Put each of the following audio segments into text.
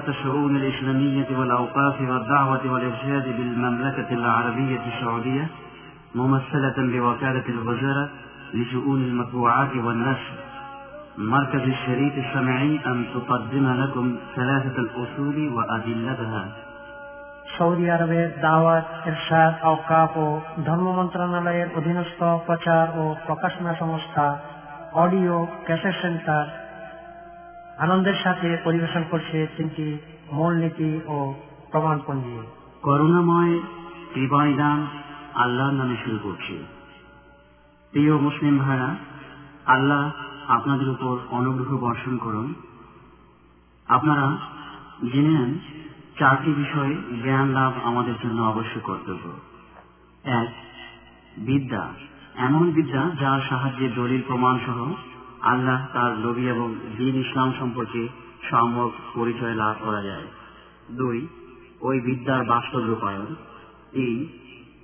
يسر وزارة الشؤون الإسلامية والأوقاف والدعوة والإرشاد بالمملكة العربية السعودية ممثلة بوكالة الوزارة لشؤون المطبوعات والنشر مركز الشريط السمعي أن تقدم لكم ثلاثة الأصول وأدلتها Saudi আরবের দাওয়াত এরশাদ আওকাফ ও ধর্ম মন্ত্রণালয়ের অধীনস্থ প্রচার ও প্রকাশনা সংস্থা অডিও ক্যাসেট সেন্টার আনন্দের সাথে পরিবেশন করছে তিনটি মূলনীতি ও প্রমাণপঞ্জি। করুণাময় কৃপানিদান আল্লাহর নামে শুরু করছি। প্রিয় মুসলিম ভাইরা, আল্লাহ আপনাদের উপর অনুগ্রহ বর্ষণ করুন। আপনারা জেনে নেন, চারটি বিষয়ে জ্ঞান লাভ আমাদের জন্য অবশ্য কর্তব্য। এক, বিদ্যা। এমন বিদ্যা যার সাহায্যে দলিল প্রমাণ সহ আল্লাহ তার নবী এবং দিন ইসলাম সম্পর্কে সম্যক পরিচয় লাভ করা যায়। দুই, ওই বিদ্যার বাস্তব রূপায়ণ তিন,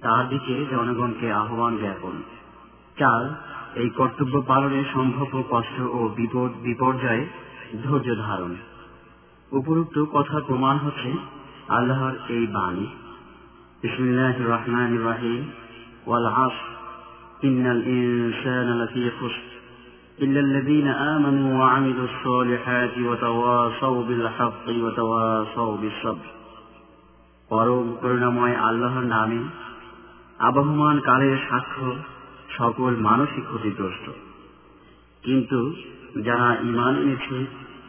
তার দিকে জনগণকে আহ্বান জ্ঞাপন। চার, এই কর্তব্য পালনে সম্ভাব্য কষ্ট ও বিপদ বিপর্যয়ে ধৈর্য ধারণ। উপরোক্ত কথা প্রমাণ হচ্ছে আল্লাহর এই বাণী। বিসমিল্লাহ রহমান রাহিম। ওয়াল আস ইন্নাল ইনসানা লাফি খুসর। إلا الذين آمنوا وعملوا الصالحات وتواصوا بالحق وتواصوا بالصبر পরম করুণাময় আল্লাহর নামে আবহমান কালের সাক্ষ্য সকল মানসিক ক্ষতিগ্রস্ত কিন্তু যারা ইমান এনেছে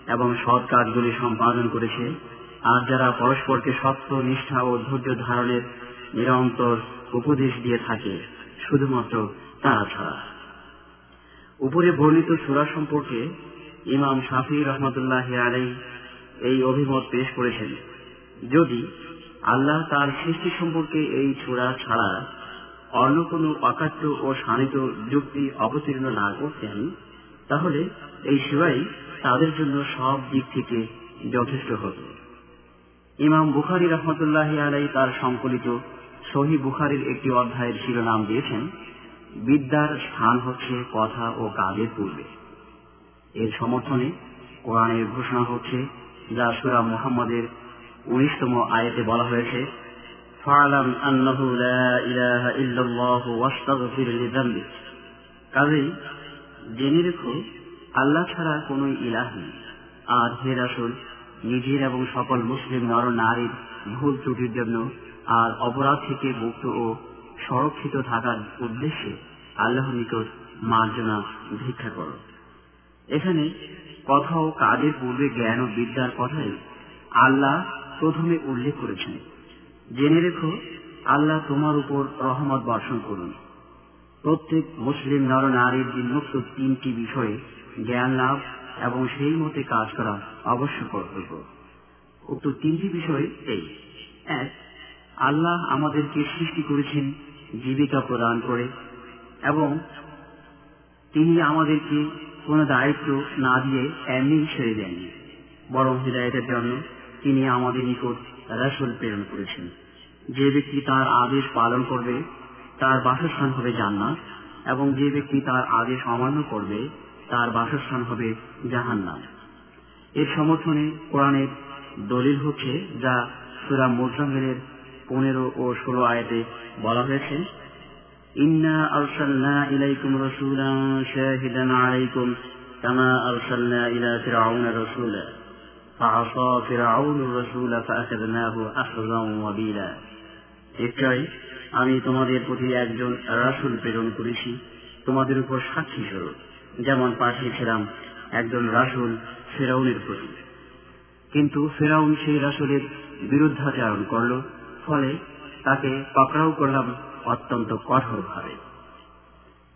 এবং সৎ কাজগুলি সম্পাদন করেছে আর যারা পরস্পরকে সত্য নিষ্ঠা ও ধৈর্য ধারণের নিরন্তর উপদেশ দিয়ে থাকে শুধুমাত্র তারা ছাড়া উপরে বর্ণিত সুরা সম্পর্কে ইমাম শাফি রহমতুল্লাহ আলাই এই অভিমত পেশ করেছেন। যদি আল্লাহ তার সৃষ্টি সম্পর্কে এই ছোড়া ছাড়া অন্য কোনো অকাট্য ও শানিত যুক্তি অবতীর্ণ না করতেন, তাহলে এই সুরাই তাদের জন্য সব দিক থেকে যথেষ্ট হতো ইমাম বুখারি রহমতুল্লাহ আলাই তার সংকলিত সহি বুখারির একটি অধ্যায়ের শিরোনাম দিয়েছেন বিদ্যার স্থান হচ্ছে কথা ও কাজের পূর্বে। এর সমর্থনে কোরআনের ঘোষণা হচ্ছে, যা সুরা মুহাম্মদের উনিশতম আয়াতে বলা হয়েছে কাজেই জেনে রেখো, আল্লাহ ছাড়া কোন ইলাহ নেই। আর হে রাসূল, নিজের এবং সকল মুসলিম নর নারীর ভুল ত্রুটির জন্য আর অপরাধ থেকে মুক্ত ও সংরক্ষিত থাকার উদ্দেশ্যে আল্লাহর নিকট মার্জনা ভিক্ষা করো। এখানে কথা ও কাজের পূর্বে জ্ঞান ও বিদ্যার কথাই আল্লাহ প্রথমে উল্লেখ করেছেন। জেনে রেখো, আল্লাহ তোমার উপর রহমত বর্ষণ করুন। প্রত্যেক মুসলিম নর নারীর বিমুক্ত তিনটি বিষয়ে জ্ঞান লাভ এবং সেই মতে কাজ করা অবশ্য কর্তব্য। উক্ত তিনটি বিষয় এই। এক, আল্লাহ আমাদেরকে সৃষ্টি করেছেন জীবিকা প্রদান করে এবং তিনি আমাদেরকে কোনো দায়িত্ব না দিয়ে এমনি ছেড়ে দেননি বরং হৃদায়তের জন্য তিনি আমাদের নিকট রাসুল প্রেরণ করেছেন। যে ব্যক্তি তার আদেশ পালন করবে, তার বাসস্থান হবে জান্নাত এবং যে ব্যক্তি তার আদেশ অমান্য করবে, তার বাসস্থান হবে জাহান্নাত এর সমর্থনে কোরআনের দলিল হচ্ছে যা সুরা মোজাম্মেলের পনেরো ও ষোলো আয়াতে বলা হয়েছে إنا أرسلنا إليكم رسولا شاهدا عليكم كما أرسلنا إلى فرعون رسولا فعصى فرعون الرسول فأخذناه أخذا وبيلا নিশ্চয় আমি তোমাদের প্রতি একজন রাসুল প্রেরণ করেছি তোমাদের উপর সাক্ষী স্বরূপ যেমন পাঠিয়েছিলাম একজন রাসুল ফেরাউনের প্রতি কিন্তু ফেরাউন সেই রাসুলের বিরুদ্ধাচারণ করল ফলে তাকে পাকড়াও করলাম অত্যন্ত কঠোরভাবে।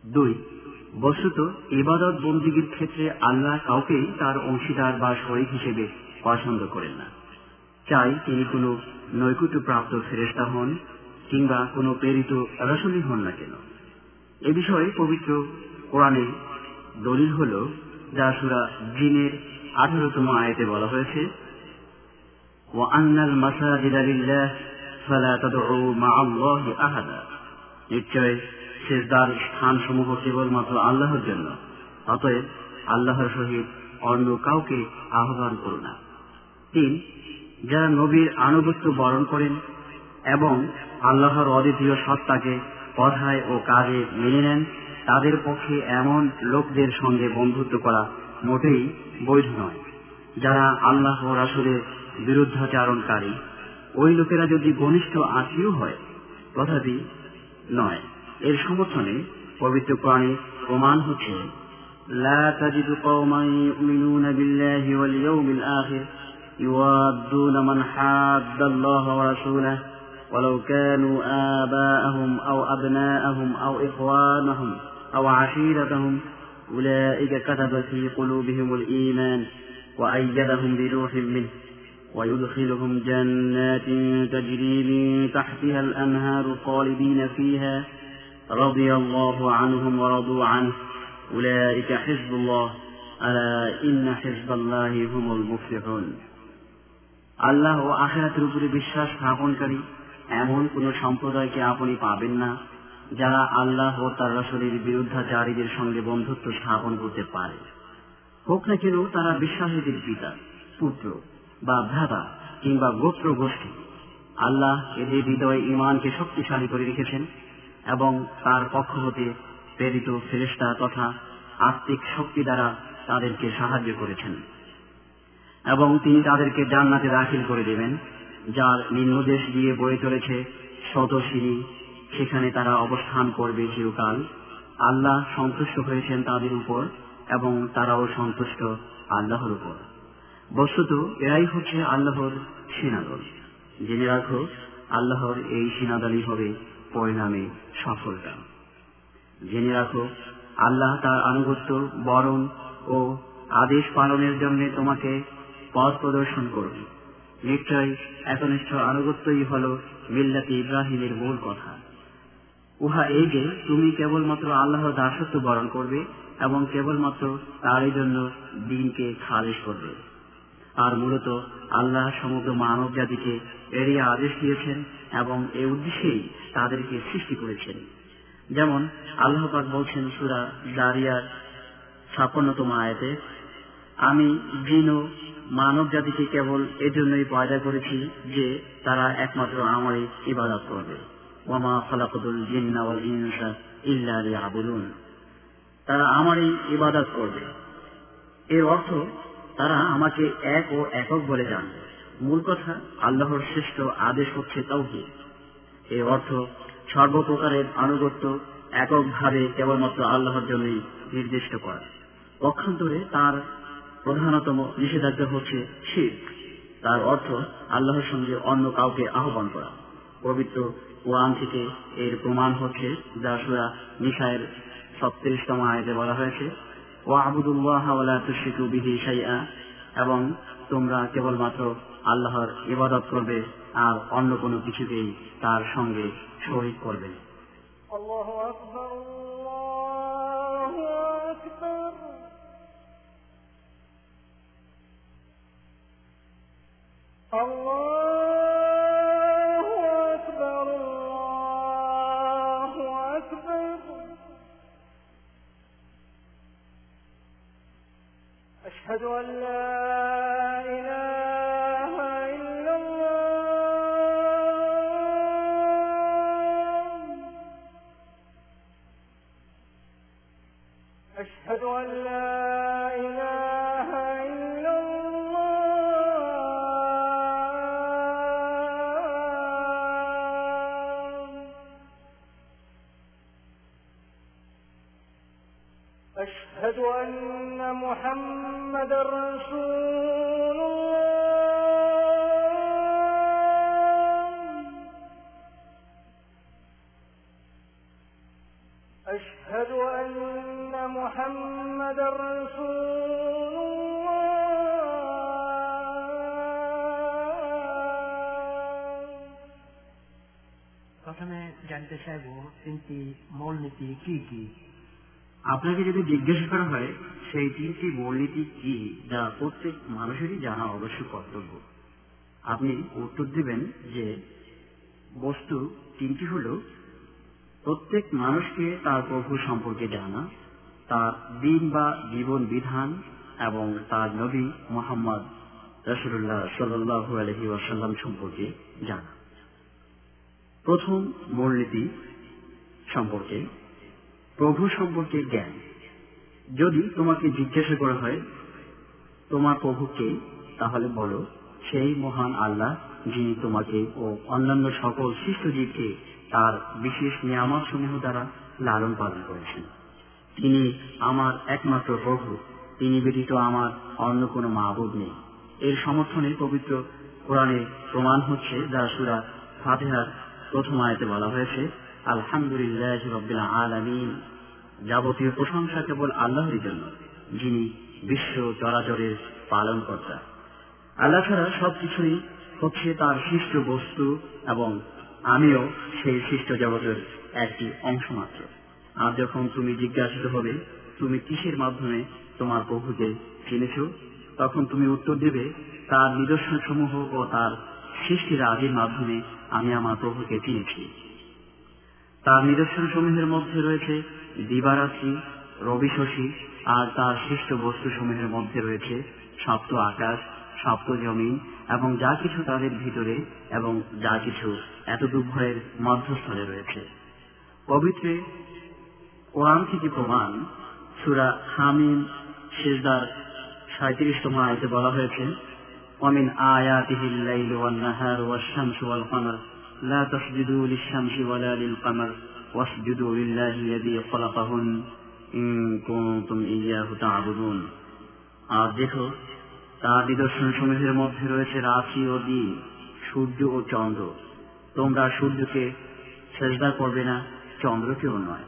দুই, বস্তুত ইবাদত বন্দীগীর ক্ষেত্রে আল্লাহ কাউকেই তার অংশীদার বা শরীর হিসেবে পছন্দ করেন না। চাই তিনি কোনো নৈকুট্যপ্রাপ্ত ফেরেস্তা হন কিংবা কোনো প্রেরিত রসুলই হন না কেন। এ বিষয়ে পবিত্র কোরআনে দলিল হল যা সুরা জিনের আঠারোতম আয়তে বলা হয়েছে ওয়ান্নাল মাসাজিদ লিল্লাহ ফালা তাদউ মা আল্লাহি নিশ্চয় সেজদার স্থানসমূহ কেবলমাত্র আল্লাহর জন্য। অতএব আল্লাহর সহিত অন্য কাউকে আহ্বান করো না। তিন, যারা নবীর আনুগত্য বরণ করেন এবং আল্লাহর অদ্বিতীয় সত্তাকে কথায় ও কাজে মেনে নেন, তাদের পক্ষে এমন লোকদের সঙ্গে বন্ধুত্ব করা মোটেই বৈধ নয়। যারা আল্লাহ রাসুলের বিরুদ্ধাচারণকারী ওই লোকেরা যদি ঘনিষ্ঠ আত্মীয় হয় তথাপি নয় এর সমর্থনে পবিত্র প্রাণে প্রমাণ হচ্ছে لا تجد قوما يؤمنون بالله واليوم الآخر يوادون من حاد الله ورسوله ولو كانوا آباءهم أو أبناءهم أو إخوانهم أو عشيرتهم أولئك كتب في قلوبهم الإيمان وأيدهم بروح منه ويدخلهم جنات تجري من تحتها الأنهار خالدين فيها رضي الله عنهم ورضوا عنه أولئك حزب الله ألا إن حزب الله هم المفلحون আল্লাহ ও আখেরাতের উপরে বিশ্বাস স্থাপনকারী এমন কোন সম্প্রদায়কে আপনি পাবেন না যারা আল্লাহ ও তার রসলের বিরুদ্ধাচারীদের সঙ্গে বন্ধুত্ব স্থাপন করতে পারে হোক না কেন তারা বিশ্বাসীদের পিতা পুত্র বা ভ্রাতা কিংবা গোত্র গোষ্ঠী, আল্লাহ এদের হৃদয়ে ইমানকে শক্তিশালী করে রেখেছেন এবং তার পক্ষ হতে প্রেরিত ফেরেস্তা তথা আত্মিক শক্তি দ্বারা তাদেরকে সাহায্য করেছেন এবং তিনি তাদেরকে জান্নাতে দাখিল করে দেবেন, যার নিম্নদেশ দিয়ে বয়ে চলেছে শত সিঁড়ি। সেখানে তারা অবস্থান করবে চিরকাল। আল্লাহ সন্তুষ্ট হয়েছেন তাদের উপর এবং তারাও সন্তুষ্ট আল্লাহর উপর। বস্তুত এরাই হচ্ছে আল্লাহর সেনাদল। জেনে রাখো, আল্লাহর এই সেনাদলই হবে পরিণামে সফলতা। জেনে রাখো, আল্লাহ তার আনুগত্য, বরণ ও আদেশ পালনের জন্য তোমাকে পথ প্রদর্শন করবে। নিশ্চয় একনিষ্ঠ আনুগত্যই হল মিল্লাতি ইব্রাহিমের মূল কথা। উহা এই যে তুমি কেবলমাত্র আল্লাহর দাসত্ব বরণ করবে এবং কেবলমাত্র তারই জন্য দিনকে খারিজ করবে। আর মূলত আল্লাহ সমগ্র মানব জাতিকে এড়িয়ে আদেশ দিয়েছেন এবং এই উদ্দেশ্যেই তাদেরকে সৃষ্টি করেছেন। যেমন আল্লাহ পাক বলছেন সুরা দারিয়ার ছাপ্পান্নতম আয়াতে, আমি জিন ও মানব জাতিকে কেবল এজন্যই পয়দা করেছি যে তারা একমাত্র আমারই ইবাদত করবে। ওমা ফলাকুল জিন্না ওয়াল ইনসা ইল্লা লিয়াবুদুন। তারা আমারই ইবাদত করবে। এর অর্থ তারা আমাকে এক ও একক বলে যান। মূল কথা, আল্লাহর শ্রেষ্ঠ আদেশ হচ্ছে তৌহিদ এর অর্থ, সর্বপ্রকারের আনুগত্য এককভাবে কেবলমাত্র আল্লাহর জন্যই নির্দিষ্ট করা। পক্ষান্তরে তার প্রধানতম নিষেধাজ্ঞা হচ্ছে শিখ তার অর্থ, আল্লাহর সঙ্গে অন্য কাউকে আহ্বান করা। পবিত্র কোরআন থেকে এর প্রমাণ হচ্ছে যা সুরা নিশায়ের সত্তিরিশতম আয়তে বলা হয়েছে এবং তোমরা কেবলমাত্র আল্লাহর ইবাদত করবে আর অন্য কোনো কিছুকেই তার সঙ্গে শহীদ করবে Allah أشهد أن لا محمد رسول الله أشهد أن محمد رسول الله প্রথমে জানতে চাইব তিনটি মূলনীতি কি কি আপনাকে যদি জিজ্ঞাসা করা হয়, সেই তিনটি মূলনীতি কি যা প্রত্যেক মানুষেরই জানা অবশ্য কর্তব্য? আপনি উত্তর দেবেন যে, বস্তু তিনটি হল, প্রত্যেক মানুষকে তার প্রভু সম্পর্কে জানা, তার দিন বা জীবন বিধান, এবং তার নবী মোহাম্মদ রসুল্লাহ সাল্লাহ আলহি ওয়াসাল্লাম সম্পর্কে জানা। প্রথম মূলনীতি সম্পর্কে প্রভু সম্পর্কে জ্ঞান। যদি তোমাকে জিজ্ঞাসা করা হয়, তোমার প্রভুকে, তাহলে বলো, সেই মহান আল্লাহ, যিনি তোমাকে ও অন্যান্য সকল সৃষ্ট জীবকে তার বিশেষ নিয়ামত সমূহ দ্বারা লালন পালন করেছেন। তিনি আমার একমাত্র প্রভু, তিনি ব্যতীত আমার অন্য কোনো মাহবুদ নেই। এর সমর্থনে পবিত্র কোরআনে প্রমাণ হচ্ছে যা সুরা ফাতেহার প্রথম আয়তে বলা হয়েছে আলহামদুলিল্লাহ রব্বিল আলামিন। যাবতীয় প্রশংসা কেবল আল্লাহরই জন্য, যিনি বিশ্ব চরাচরের পালনকর্তা। আল্লাহ ছাড়া সবকিছুই হচ্ছে তার সৃষ্ট বস্তু এবং আমিও সেই সৃষ্ট জগতের একটি অংশ মাত্র। আর যখন তুমি জিজ্ঞাসিত হবে, তুমি কিসের মাধ্যমে তোমার প্রভুকে চিনেছ? তখন তুমি উত্তর দেবে, তার নিদর্শন সমূহ ও তার সৃষ্টির আদির মাধ্যমে আমি আমার প্রভুকে চিনেছি। তার নিদর্শন সমূহের মধ্যে রয়েছে দিবারাত্রি রবি শশী আর তার সৃষ্ট বস্তু সমূহের মধ্যে রয়েছে সপ্ত আকাশ সপ্ত জমিন এবং যা কিছু তাদের ভিতরে এবং যা কিছু এত দুর্ভয়ের মধ্যস্থলে রয়েছে পবিত্র কোরআন থেকে প্রমাণ সুরা হামিম শেষদার সাঁত্রিশতম আয়তে বলা হয়েছে ومن آياته الليل والنهار والشمس والقمر لا تسجدوا للشمس ولا للقمر واسجدوا لله الذي خلقهن إن كنتم إياه تعبدون আর দেখো তার নিদর্শন সমূহের মধ্যে রয়েছে রাশি ও দিন সূর্য ও চন্দ্র তোমরা সূর্যকে সেজদা করবে না চন্দ্রকেও নয়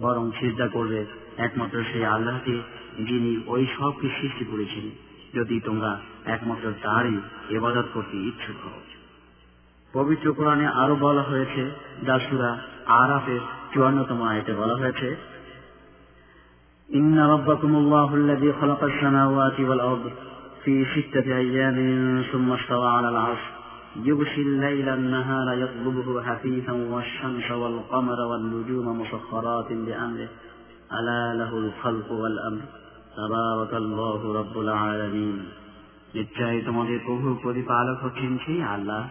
বরং সেজদা করবে একমাত্র সেই আল্লাহকে যিনি ওই সবকে সৃষ্টি করেছেন যদি তোমরা একমাত্র তারই এবাদত করতে ইচ্ছুক হও পবিত্র কোরআনে আরো বলা হয়েছে দাসুরা আরাফের চুয়ান্নতম আয়তে বলা হয়েছে إن ربكم الله الذي خلق السماوات والأرض في ستة أيام ثم استوى على العرش يغشي الليل النهار يطلبه حثيثا والشمس والقمر والنجوم مسخرات بأمره ألا له الخلق والأمر تبارك الله رب العالمين নিশ্চয় তোমাদের প্রভু প্রতিপালক হচ্ছেন সেই আল্লাহ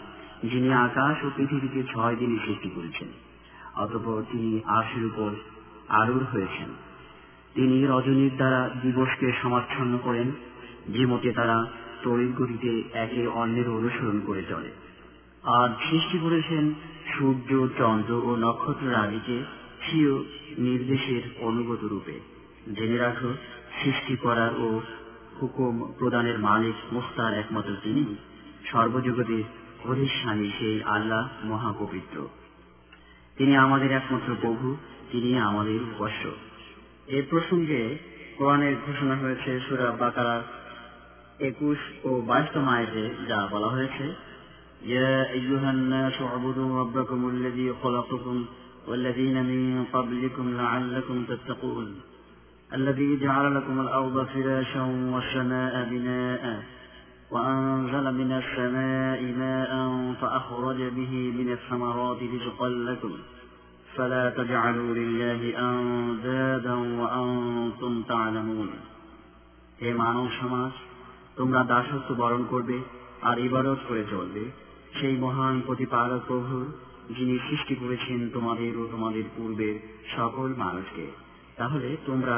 যিনি আকাশ ও পৃথিবীকে ছয় দিনে সৃষ্টি করেছেন, অতপর তিনি আশের উপর আরূঢ় হয়েছেন। তিনি রজনীর দ্বারা দিবসকে সমাচ্ছন্ন করেন, যে মতে তারা তড়িৎ গতিতে একে অন্যের অনুসরণ করে চলে। আর সৃষ্টি করেছেন সূর্য, চন্দ্র ও নক্ষত্র রাজিকে স্বীয় নির্দেশের অনুগত রূপে। জেনে রাখো, সৃষ্টি করার ও হুকুম প্রদানের মালিক মুস্তার একমাত্র তিনি। সর্বজগতের অধিষ্ঠানী সেই আল্লাহ মহাপবিত্র তিনি আমাদের একমাত্র প্রভু তিনি আমাদের উপাস্য এ প্রসঙ্গে কোরআনের ঘোষণা হয়েছে সুরা বাকারার একুশ ও বাইশতম আয়তে যা বলা হয়েছে يا أيها الناس اعبدوا ربكم الذي خلقكم والذين من قبلكم لعلكم تتقون الذي جعل لكم الأرض فراشا والسماء بناء وأنزل من السماء ماء فأخرج به من الثمرات رزقا لكم فلا تجعلوا لله أندادا وأنتم تعلمون হে মানব সমাজ তোমরা দাসত্ব বরণ করবে আর ইবাদত করে চলবে সেই মহান প্রতিপালক প্রভুর যিনি সৃষ্টি করেছেন তোমাদের ও তোমাদের পূর্বের সকল মানুষকে তাহলে তোমরা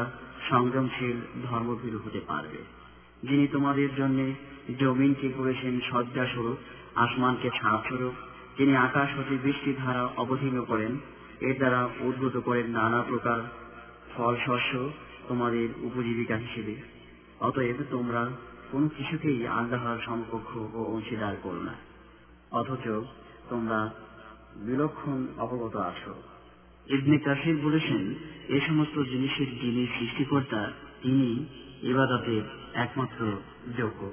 সংযমশীল ধর্মভীরু হতে পারবে যিনি তোমাদের জন্য জমিনকে করেছেন সজ্জা স্বরূপ আসমানকে ছাপ স্বরূপ তিনি আকাশ হতে বৃষ্টি ধারা অবতীর্ণ করেন। এর দ্বারা উদ্ভূত করেন নানা প্রকার ফল শস্য তোমাদের উপজীবিকা হিসেবে। অতএব তোমরা কোন কিছুকেই আল্লাহর সমকক্ষ ও অংশীদার করো না। অথচ তোমরা বিলক্ষণ অবগত আছো। ইবনে কাসির বলেছেন, এ সমস্ত জিনিসের যিনি সৃষ্টিকর্তা, তিনি ইবাদতের একমাত্র যোগ্য।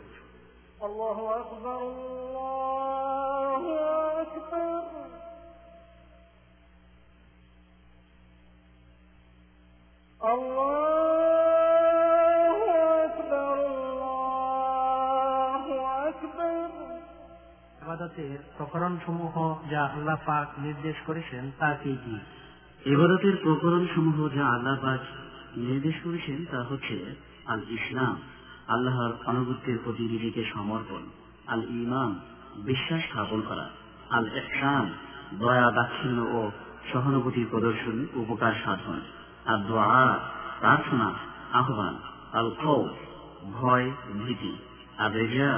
প্রকরণ সমূহ যা আল্লাহ পাক নির্দেশ করেছেন তা কি কি? এবারতের প্রকরণ সমূহ যা আল্লাহ পাক নির্দেশ করেছেন তা হচ্ছে আল ইসলাম আল্লাহর আনুগত্যের প্রতি নিজেকে সমর্পণ আল ইমান বিশ্বাস স্থাপন করা আল ইহসান দয়া, দাক্ষিণ্য ও সহানুভূতির প্রদর্শন, উপকার সাধন আর দোয়া প্রার্থনা, আহ্বান আল খৌ ভয়, ভীতি আর রেজা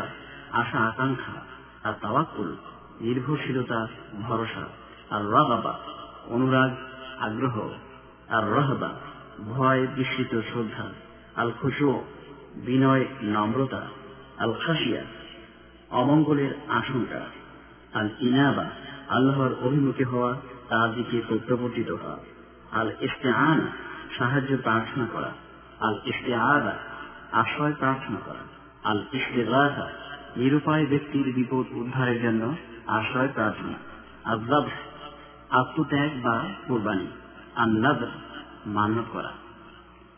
আশা, আকাঙ্ক্ষা আর তাওয়াক্কুল নির্ভরশীলতা, ভরসা আর রাগাবা অনুরাগ, আগ্রহ আর রহবা ভয়, বিস্মিত, শ্রদ্ধা আল খুশু বিনয়, নম্রতা আল খাসিয়া অমঙ্গলের আশঙ্কা আল ইনাবা আল্লাহর অভিমুখী হওয়া, তার দিকে প্রত্যাবর্তিত হওয়া আল ইস্তেআন সাহায্য প্রার্থনা করা আল ইস্তেআদা আশ্রয় প্রার্থনা করা আল ইস্তেগাথা নিরুপায় ব্যক্তির বিপদ উদ্ধারের জন্য আশ্রয় প্রার্থনা আজাব আত্মত্যাগ বা কোরবানি আন্নাদ মান্য করা।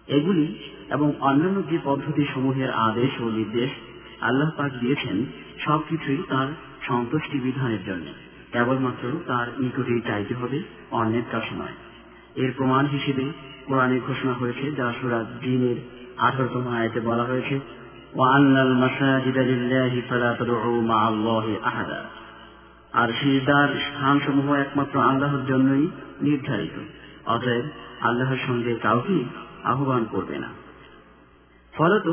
এগুলি এবং অন্যান্য যে পদ্ধতি সমূহের আদেশ ও নির্দেশ আল্লাহ পাক দিয়েছেন, সবকিছুই তার সন্তুষ্টি বিধানের জন্য। কেবলমাত্র তার নিকটেই চাইতে হবে, অন্যের কাছে নয়। এর প্রমাণ হিসেবে কোরআনে ঘোষণা হয়েছে, যা সুরা দিনের আঠারোতম আয়তে বলা হয়েছে ওয়ান্নাল মাসাজিদা লিল্লাহি ফালা আর সিজদার স্থানসমূহ একমাত্র আল্লাহর জন্যই নির্ধারিত। অতএব আল্লাহর সঙ্গে কাউকে আহ্বান করবে না ফলত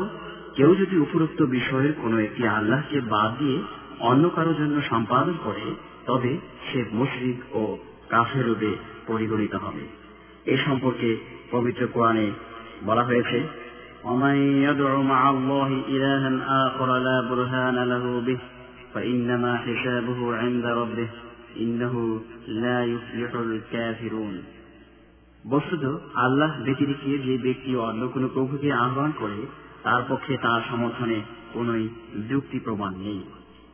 কেউ যদি উপরোক্ত বিষয়ের কোনো একটি আল্লাহকে বাদ দিয়ে অন্য কারোর জন্য সম্পাদন করে তবে সে মুশরিক ও কাফের রূপে পরিগণিত হবে এ সম্পর্কে পবিত্র কোরআনে বলা হয়েছে ومن يدع مع الله إلها آخر لا برهان له به فإنما حسابه عند ربه إنه لا يفلح الكافرون বস্তুত আল্লাহ ব্যতিরিকে যে ব্যক্তি অন্য কোনো প্রভুকে আহ্বান করে, তার পক্ষে তার সমর্থনে কোনোই যুক্তি প্রমাণ নেই।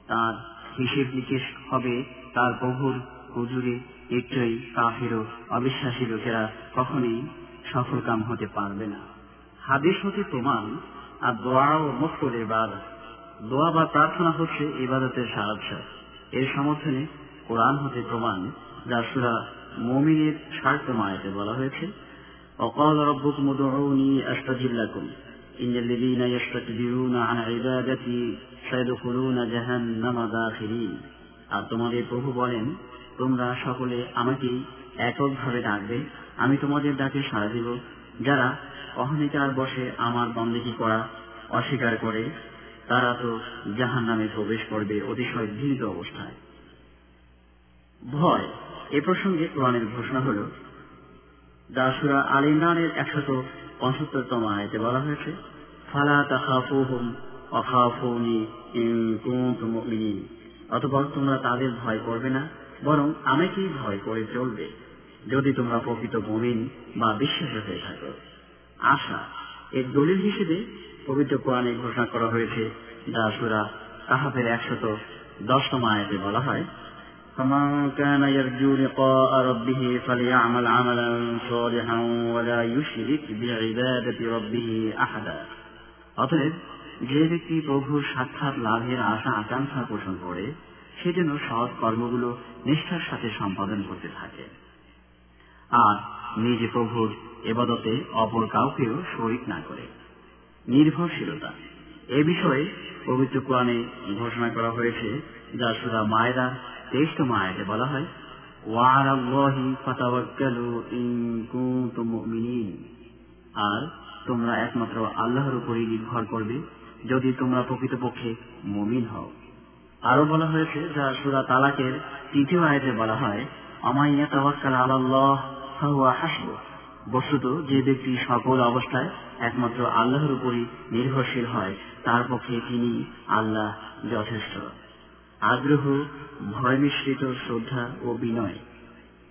তার হিসেব নিকেশ হবে তার প্রভুর হুজুরে নিশ্চয়ই কাফের অবিশ্বাসী লোকেরা কখনই সফলকাম হতে পারবে না। হাদিস হতে প্রমাণ, আর দোয়া ও মুখর ইবাদত। দোয়া বা প্রার্থনা হচ্ছে ইবাদতের সাহায্য এর সমর্থনে কোরআন হতে প্রমাণ, যা সুরা মমিনের ষাটতম আয়াতে বলা হয়েছে وقال ربكم ادعوني استجب لكم ان الذين يستكبرون عن عبادتي سيدخلون جهنم داخرين আর তোমাদের প্রভু বলেন তোমরা সকলে আমাকেই এককভাবে ডাকবে আমি তোমাদের ডাকে সাড়া দিব যারা অহমিকার বসে আমার বন্দেকি করা অস্বীকার করে তারা তো জাহান নামে প্রবেশ করবে অতিশয় ঘৃণিত অবস্থায় ভয় এ প্রসঙ্গে কোরআনের ঘোষণা হল, দাসুরা আল ইমরানের একশত পঁচাত্তরতম আয়তে বলা হয়েছে, ফালা তাখাফুহুম অখাফুনি অতঃপর তোমরা তাদের ভয় করবে না, বরং আমাকেই ভয় করে চলবে। যদি তোমরা প্রকৃত মুমিন বা বিশ্বাসী হয়ে থাকো। আশা এর দলিল হিসেবে পবিত্র কোরআনে ঘোষণা করা হয়েছে যা সুরা কাহাফের একশত দশতম আয়াতে বলা হয় فمن كان يرجو لقاء ربه فليعمل عملا صالحا ولا يشرك بعبادة ربه أحدا অতএব যে ব্যক্তি প্রভুর সাক্ষাৎ লাভের আশা আকাঙ্ক্ষা পোষণ করে সে যেন সৎ কর্মগুলো নিষ্ঠার সাথে সম্পাদন করতে থাকে আর নিজে প্রভুর এবাদতে অপর কাউকেও শরিক না করে নির্ভরশীলতা এ বিষয়ে পবিত্র কোরআনে ঘোষণা করা হয়েছে যা সুরা মায়রা তেইশতম আয়াতে বলা হয় আর তোমরা একমাত্র আল্লাহর উপরই নির্ভর করবে, যদি তোমরা প্রকৃতপক্ষে মুমিন হও। আরও বলা হয়েছে, যা সুরা তালাকের তৃতীয় আয়তে বলা হয় আমাইয়া তাওয়াক্কাল আলাল্লাহ ফাহুয়া হাসবু। বস্তুত যে ব্যক্তি সকল অবস্থায় একমাত্র আল্লাহর উপরই নির্ভরশীল হয়, তার পক্ষে তিনি আল্লাহ যথেষ্ট। আগ্রহ ভয় মিশ্রিত শ্রদ্ধা ও বিনয়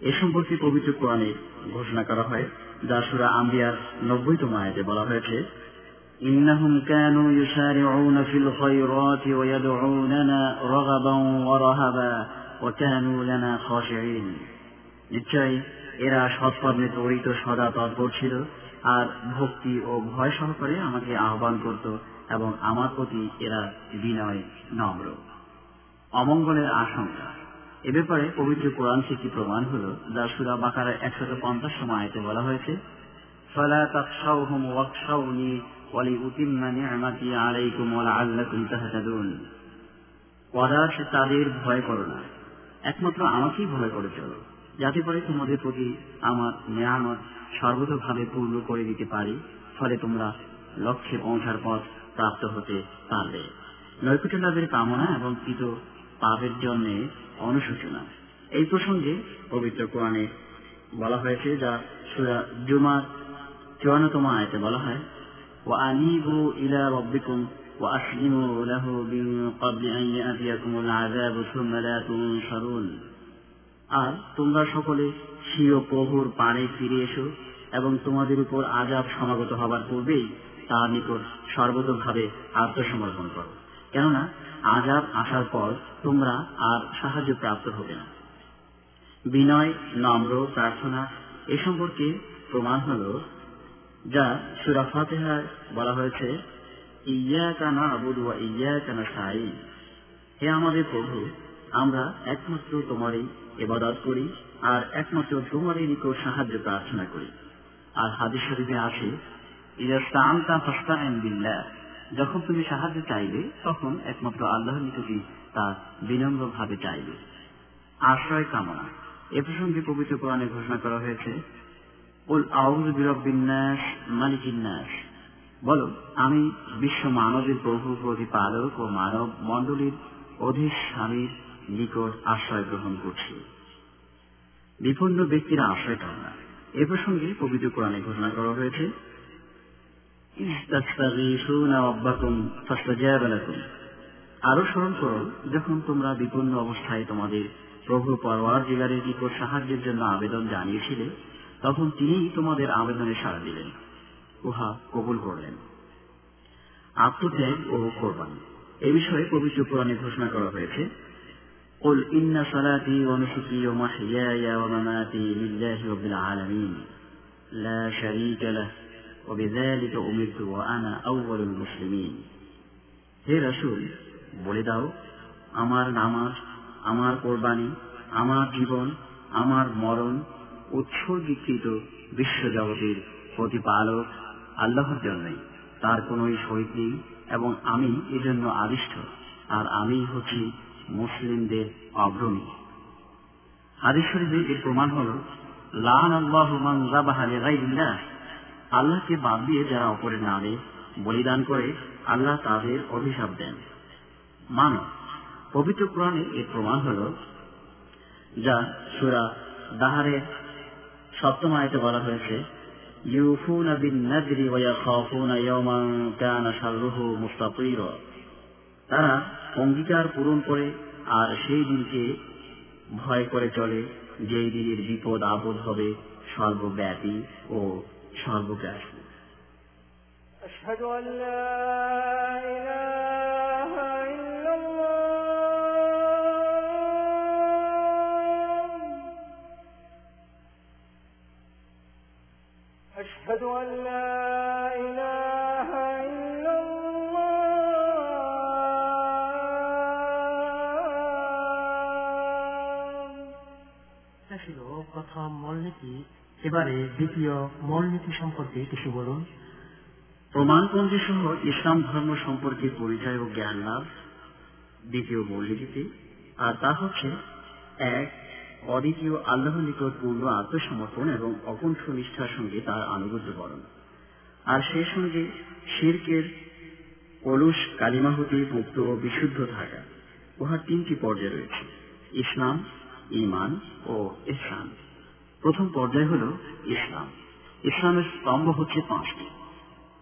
এ সম্পর্কে পবিত্র কোরআনে ঘোষণা করা হয় যা সুরা আম্বিয়ার নব্বইতম আয়াতে বলা হয়েছে إنهم كانوا يسارعون في الخيرات ويدعوننا رغبا ورهبا وكانوا لنا خاشعين নিশ্চয় এরা সৎকর্মে তরিত সদা তৎপর ছিল আর ভক্তি ও ভয় সহকারে আমাকে আহ্বান করত এবং আমার প্রতি এরা বিনয় নম্র অমঙ্গলের আশঙ্কা। এ ব্যাপারে পবিত্র কোরআন থেকে প্রমাণ হল, যা সুরা বাকার একশত পঞ্চাশ সময় আয়তে বলা হয়েছে তাদের ভয় করো না। একমাত্র আমাকেই ভয় করে চলো, যাতে করে তোমাদের প্রতি আমার নিয়ামত সর্বতভাবে পূর্ণ করে দিতে পারি, ফলে তোমরা লক্ষ্যে পৌঁছার পথ প্রাপ্ত হতে পারবে। নৈকুট্য কামনা এবং কৃত পাপের জন্য অনুশোচনা এই প্রসঙ্গে পবিত্র কোরআনে বলা হয়েছে যা সুরা জুমার চুয়ান্নতম আয়তে বলা হয় وأنيبوا إلى ربكم وأسلموا له من قبل أن يأتيكم العذاب ثم لا تنصرون আর তোমরা সকলে স্বীয় প্রভুর পানে ফিরে এসো এবং তোমাদের উপর আজাব সমাগত হবার পূর্বেই তার নিকট সর্বতভাবে আত্মসমর্পণ করো কেননা আজাব আসার পর তোমরা আর সাহায্য প্রাপ্ত হবে না। বিনয়, নম্র প্রার্থনা এ সম্পর্কে প্রমাণ হল, যা সুরা ফাতেহায় বলা হয়েছে ইয়া কানা আবুদ ওয়া ইয়া কানা সাই হে আমাদের প্রভু, আমরা একমাত্র তোমারই এবাদত করি আর একমাত্র তোমারই নিকট সাহায্য প্রার্থনা করি। আর হাদিস শরীফে আসে ইরাস্তান্তা ফাস্তাইন বিল্লাহ। যখন তুমি সাহায্য চাইবে, তখন একমাত্র আল্লাহর নিকটই তা বিনম্র ভাবে চাইবে। আশ্রয় কামনা। এ প্রসঙ্গে পবিত্র কোরআনে ঘোষণা করা হয়েছে, উল আউজ বিরবিন্যাস মালিকিন্যাস বলো, আমি বিশ্ব মানবের প্রভু প্রতিপালক ও মানব মণ্ডলীর অধীর স্বামীর নিকট আশ্রয় গ্রহণ করছি। বিপন্ন ব্যক্তিরা আশ্রয় কামনা। এ প্রসঙ্গে পবিত্র কোরআনে ঘোষণা করা হয়েছে আরো স্মরণ করো যখন তোমরা বিপন্ন অবস্থায় তোমাদের প্রভু পরওয়ার জিগারের নিকট সাহায্যের জন্য আবেদন জানিয়েছিলে তখন তিনি তোমাদের আবেদনে সাড়া দিলেন উহা কবুল করলেন আত্মত্যাগ ও কোরবান এ বিষয়ে পবিত্র পুরাণে ঘোষণা করা হয়েছে قل إن صلاتي ونسكي ومحياي ومماتي لله رب العالمين لا شريك له وبذلك أمرت وأنا أول المسلمين হে রসুল বলে দাও আমার নামাজ আমার কোরবানি আমার জীবন আমার মরণ উৎসর্গীকৃত বিশ্বজগতের প্রতিপালক আল্লাহর জন্যই তার কোন শরীর নেই এবং আমি এজন্য আদিষ্ট আর আমি হচ্ছি মুসলিমদের অগ্রণী হাদিস শরীফে এর প্রমাণ হল লান আল্লাহ মান যাবাহা লিগাইরিল্লাহ আল্লাহকে বাদ দিয়ে যারা অপরের নামে বলিদান করে, আল্লাহ তাদের অভিশাপ দেন। মানব পবিত্র কোরআনে এর প্রমাণ হল, যা সুরা দাহারের সপ্তম আয়তে বলা হয়েছে তারা অঙ্গীকার পূরণ করে আর সেই দিনকে ভয় করে চলে, যেই দিনের বিপদ আপদ হবে সর্বব্যাপী ও إيش ربك أشهد أشهد أن لا إله إلا الله. أشهد أن لا إله إلا الله. تشهد غرفتهم مولدي এবারে দ্বিতীয় মূলনীতি সম্পর্কে কিছু বলুন। প্রমাণপঞ্জি সহ ইসলাম ধর্ম সম্পর্কে পরিচয় ও জ্ঞান লাভ, দ্বিতীয় মূলনীতিতে, আর তা হচ্ছে, এক, অদ্বিতীয় আল্লাহর নিকট পূর্ণ আত্মসমর্পণ এবং অকণ্ঠ নিষ্ঠার সঙ্গে তার আনুগত্য বরণ। আর সেই সঙ্গে শিরকের কলুষ কালিমা হতে মুক্ত ও বিশুদ্ধ থাকা, উহার তিনটি পর্যায় রয়েছে, ইসলাম ইমান ও ইসলাম প্রথম পর্যায় হল ইসলাম। ইসলামের স্তম্ভ হচ্ছে পাঁচটি।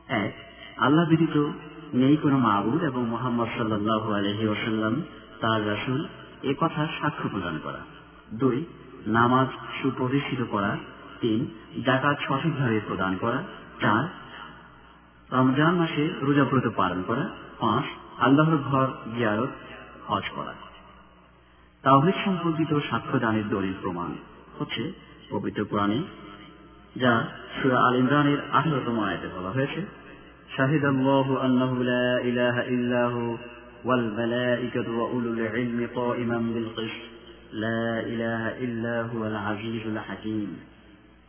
এক, আল্লাহ ব্যতীত নেই কোনো মাহবুদ এবং মোহাম্মদ সাল্লাহ আলহি ওসাল্লাম তার রাসুল, এ কথা সাক্ষ্য প্রদান করা। দুই, নামাজ সুপ্রতিষ্ঠিত করা। তিন জাকাত সঠিকভাবে প্রদান করা। চার, রমজান মাসে রোজাব্রত পালন করা। পাঁচ, আল্লাহর ঘর জিয়ারত, হজ করা। তাওহিদ সম্পর্কিত সাক্ষ্যদানের দলিল প্রমাণ হচ্ছে পবিত্র কোরআনে, যা সুরা আল ইমরানের আঠারোতম আয়তে বলা হয়েছে, শাহিদ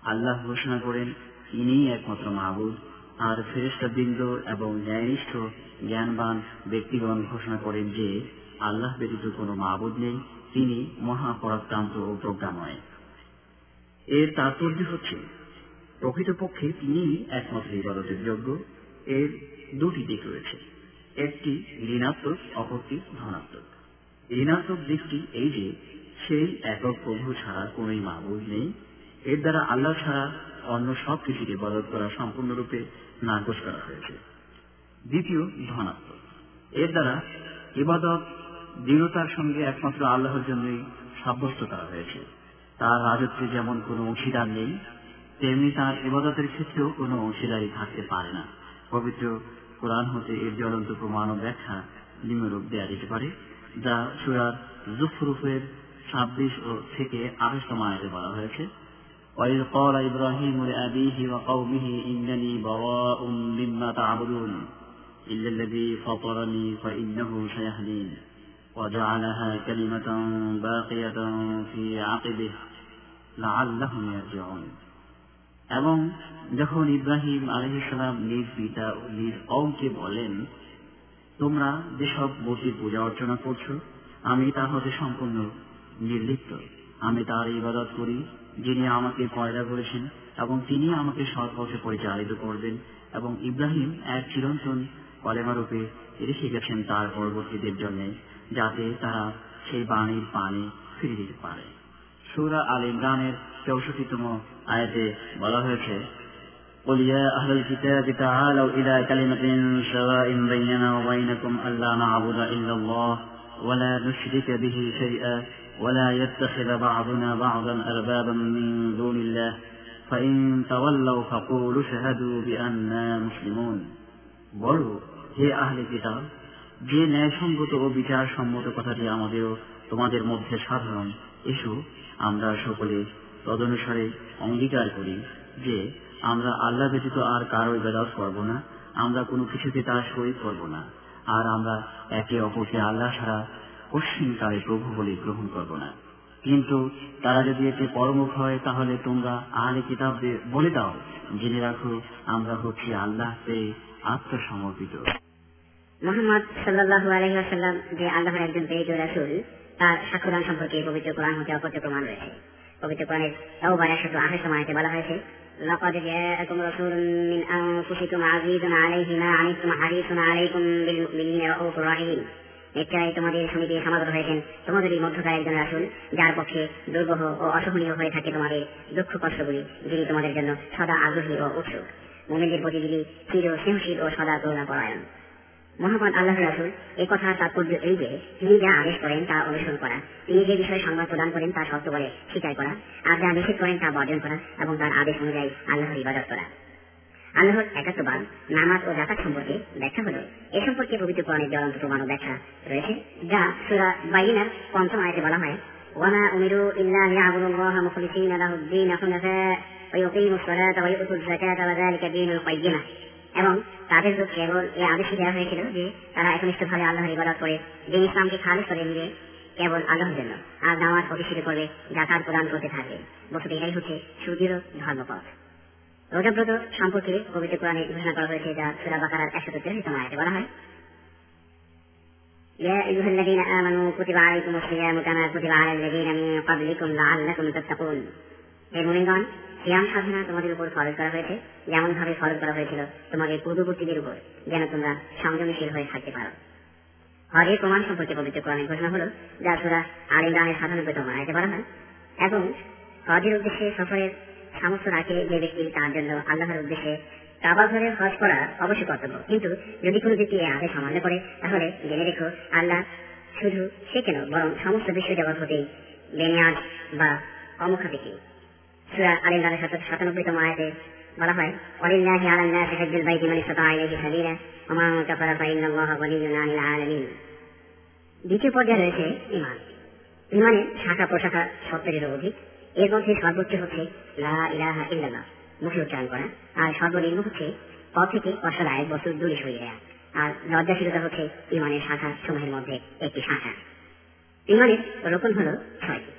আল্লাহ ঘোষণা করেন, ইনিই একমাত্র মাহবুদ, আর বৃন্দ এবং ন্যায়নিষ্ঠ, জ্ঞানবান ব্যক্তিগণ ঘোষণা করেন যে, আল্লাহ ব্যতীত কোনো মাহবুদ নেই, তিনি মহাপরাক্রান্ত ও প্রজ্ঞাময়। এর তাৎপর্য হচ্ছে, প্রকৃতপক্ষে তিনি একমাত্র ইবাদতের যোগ্য। এর দুটি দিক রয়েছে। একটি ঋণাত্মক, অপরটি ধনাত্মক। ঋণাত্মক দিকটি এই যে, সেই একক প্রভু ছাড়া কোনই মাহবুদ নেই। এর দ্বারা আল্লাহ ছাড়া অন্য সব কিছুকে ইবাদত করা সম্পূর্ণরূপে নাকচ করা হয়েছে। দ্বিতীয়, ধনাত্মক। এর দ্বারা ইবাদত, দৃঢ়তার সঙ্গে একমাত্র আল্লাহর জন্যই সাব্যস্ত করা হয়েছে। তার রাজত্বে যেমন কোনো অংশীদার নেই তেমনি তার ইবাদতের ক্ষেত্রেও কোনো অংশীদারি থাকতে পারে না পবিত্র কোরআন হতে এর জ্বলন্ত প্রমাণ ও ব্যাখ্যা নিম্নরূপ দেওয়া যেতে পারে যা সুরার জুফরুফের ছাব্বিশ ও থেকে আঠাশতম আয়তে বলা হয়েছে وإذ قال إبراهيم لأبيه وقومه إنني براء مما تعبدون إلا الذي فطرني فإنه سيهدين وجعلها كلمة باقية في عقبه لعلهم يرجعون এবং যখন ইব্রাহিম আলহিসাম নিজ পিতা ও নিজ কৌমকে বলেন তোমরা যেসব মূর্তির পূজা অর্চনা করছো আমি তা হতে সম্পূর্ণ নির্লিপ্ত আমি তার ইবাদত করি যিনি আমাকে পয়দা করেছেন এবং তিনি আমাকে সৎ পথে পরিচালিত করবেন এবং ইব্রাহিম এক চিরন্তন কলেমারূপে রেখে গেছেন তার পরবর্তীদের জন্য যাতে তারা সেই বাণীর পানি ফিরে দিতে পারে সুরা আল ইমরানের চৌষট্টিতম আয়াতে বলা হয়েছে قل يا أهل الكتاب تعالوا إلى كلمة سواء بيننا وبينكم ألا نعبد إلا الله ولا نشرك به شيئا ولا يتخذ بعضنا بعضا أربابا من دون الله فإن تولوا فقولوا اشهدوا بأننا مسلمون বলো হে আহলে কিতাব, যে ন্যায়সঙ্গত ও বিচার সম্মত কথাটি আমাদেরও তোমাদের মধ্যে সাধারণ, এসো আমরা সকলে তদনুসারে অঙ্গীকার করি যে আমরা আল্লাহ ব্যতীত আর কারও ইবাদত করব না, আমরা কোনো কিছুতে তার শরীর করব না, আর আমরা একে অপরকে আল্লাহ ছাড়া পশ্চিমকালে প্রভু বলে গ্রহণ করব না। কিন্তু তারা যদি এতে পরমুখ হয়, তাহলে তোমরা আহলে কিতাব বলে দাও, জেনে রাখো, আমরা হচ্ছি আল্লাহকে আত্মসমর্পিত। মোহাম্মদ সাল্লাহু আলহিহাসাল্লাম যে আল্লাহর একজন প্রেরিত রাসুল তার সাক্ষ্যদান সম্পর্কে পবিত্র কোরআন হতে অপত্য প্রমাণ রয়েছে পবিত্র কোরআনের তাওবার একশত আঠাশ সময়তে বলা হয়েছে لقد جاءكم رسول من أنفسكم عزيز عليه ما عنتم حريص عليكم بالمؤمنين رؤوف رحيم নিশ্চয় তোমাদের সমিতি সমাগত হয়েছেন তোমাদেরই মধ্যকার একজন রাসুল যার পক্ষে দুর্বহ ও অসহনীয় হয়ে থাকে তোমাদের দুঃখ কষ্টগুলি যিনি তোমাদের জন্য সদা আগ্রহী ও উৎসুক মোমেনদের প্রতি যিনি চির স্নেহশীল ও সদা করুণা পরায়ণ মহাপান আল্লাহ রাসুল এ কথা তাৎপর্য এই যে, তিনি যা আদেশ করেন তা অনুসরণ করা, তিনি যে বিষয়ে সংবাদ প্রদান করেন তা শক্ত করে স্বীকার করা, আর যা নিষেধ করেন তা বর্জন করা এবং তার আদেশ অনুযায়ী আল্লাহর ইবাদত করা। আল্লাহর একাত্মবাদ, নামাজ ও জাকাত সম্পর্কে ব্যাখ্যা হল। এ সম্পর্কে পবিত্র কোরআনের জ্বলন্ত প্রমাণ ও ব্যাখ্যা রয়েছে, যা সুরা বাইনার পঞ্চম আয়তে বলা হয়, ওয়ামা উমিরু ইল্লা লিয়াবুদুল্লাহ মুখলিসিনা লাহুদ্দিন হুনাফা ওয়া ইউকিমুস সালাতা ওয়া ইউতুজ যাকাতা ওয়া যালিকা দীনুল এবং তাদের তো কেবল এই আদেশ দেওয়া হয়েছিল যে তারা একনিষ্ঠভাবে আল্লাহর ইবাদত করে যে ইসলামকে খালিজ করে নিবে কেবল আল্লাহর জন্য আর নামাজ প্রতিষ্ঠিত করবে জাকাত প্রদান করতে থাকবে বস্তুত এটাই হচ্ছে সুদৃঢ় ধর্মপথ রোজাব্রত সম্পর্কে পবিত্র কোরআনে ঘোষণা করা হয়েছে যা সুরা বাকারার একশত তিরিশতম আয়তে বলা হয় يا أيها الذين آمنوا كتب عليكم الصيام كما كتب على الذين من قبلكم لعلكم تتقون হে মুমিনগণ সিয়াম সাধনা তোমাদের উপর ফরজ করা হয়েছে যেমন ভাবে ফরজ করা হয়েছিল তোমাদের পূর্ববর্তীদের উপর, যেন তোমরা সংযমশীল হয়ে থাকতে পারো। হজের প্রমাণ সম্পর্কে পবিত্র কোরআনের ঘোষণা হলো, যা সুরা আল ইমরানের সাধারণতম আয়তে বলা হয়, এবং হজের উদ্দেশ্যে সফরের সামর্থ্য রাখে যে ব্যক্তি তার জন্য আল্লাহর উদ্দেশ্যে কাবা ঘরের হজ করা অবশ্যই কর্তব্য। কিন্তু যদি কোনো ব্যক্তি এ আদেশ অমান্য করে, তাহলে জেনে রেখো আল্লাহ শুধু সে কেন, বরং সমস্ত বিশ্ব জগৎ হতেই বেনিয়াজ বা অমুখাপেক্ষী। দ্বিতীয় পর্যায়ে রয়েছে ইমান ইমানের শাখা প্রশাখা সত্তরেরও অধিক। এর মধ্যে সর্বোচ্চ হচ্ছে মুখে উচ্চারণ করা। আর সর্বনিম্ন হচ্ছে পথ থেকে অসল এক বছর দূরে সরিয়ে দেয়া। আর লজ্জাশীলতা হচ্ছে ইমানের শাখা সমূহের মধ্যে একটি শাখা। ইমানের রোপণ হল ছয়টি।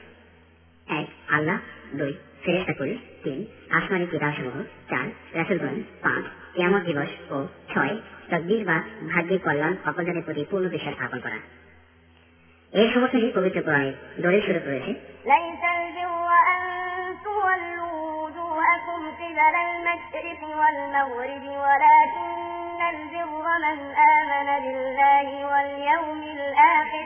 এক, আল্লাহ। দুই ফেরেস্তা করি তিন আসমানি কিতাব সমূহ চার রাসুলগণ পাঁচ কিয়ামত দিবস ও ছয় তকদির বা ভাগ্যের কল্যাণ অপরজনের প্রতি পূর্ণ বিশ্বাস স্থাপন করা এর সমর্থনই পবিত্র কোরআনে দলিল শুরু করেছে ليس البر أن تولوا وجوهكم قبل المشرق والمغرب ولكن البر من آمن بالله واليوم الآخر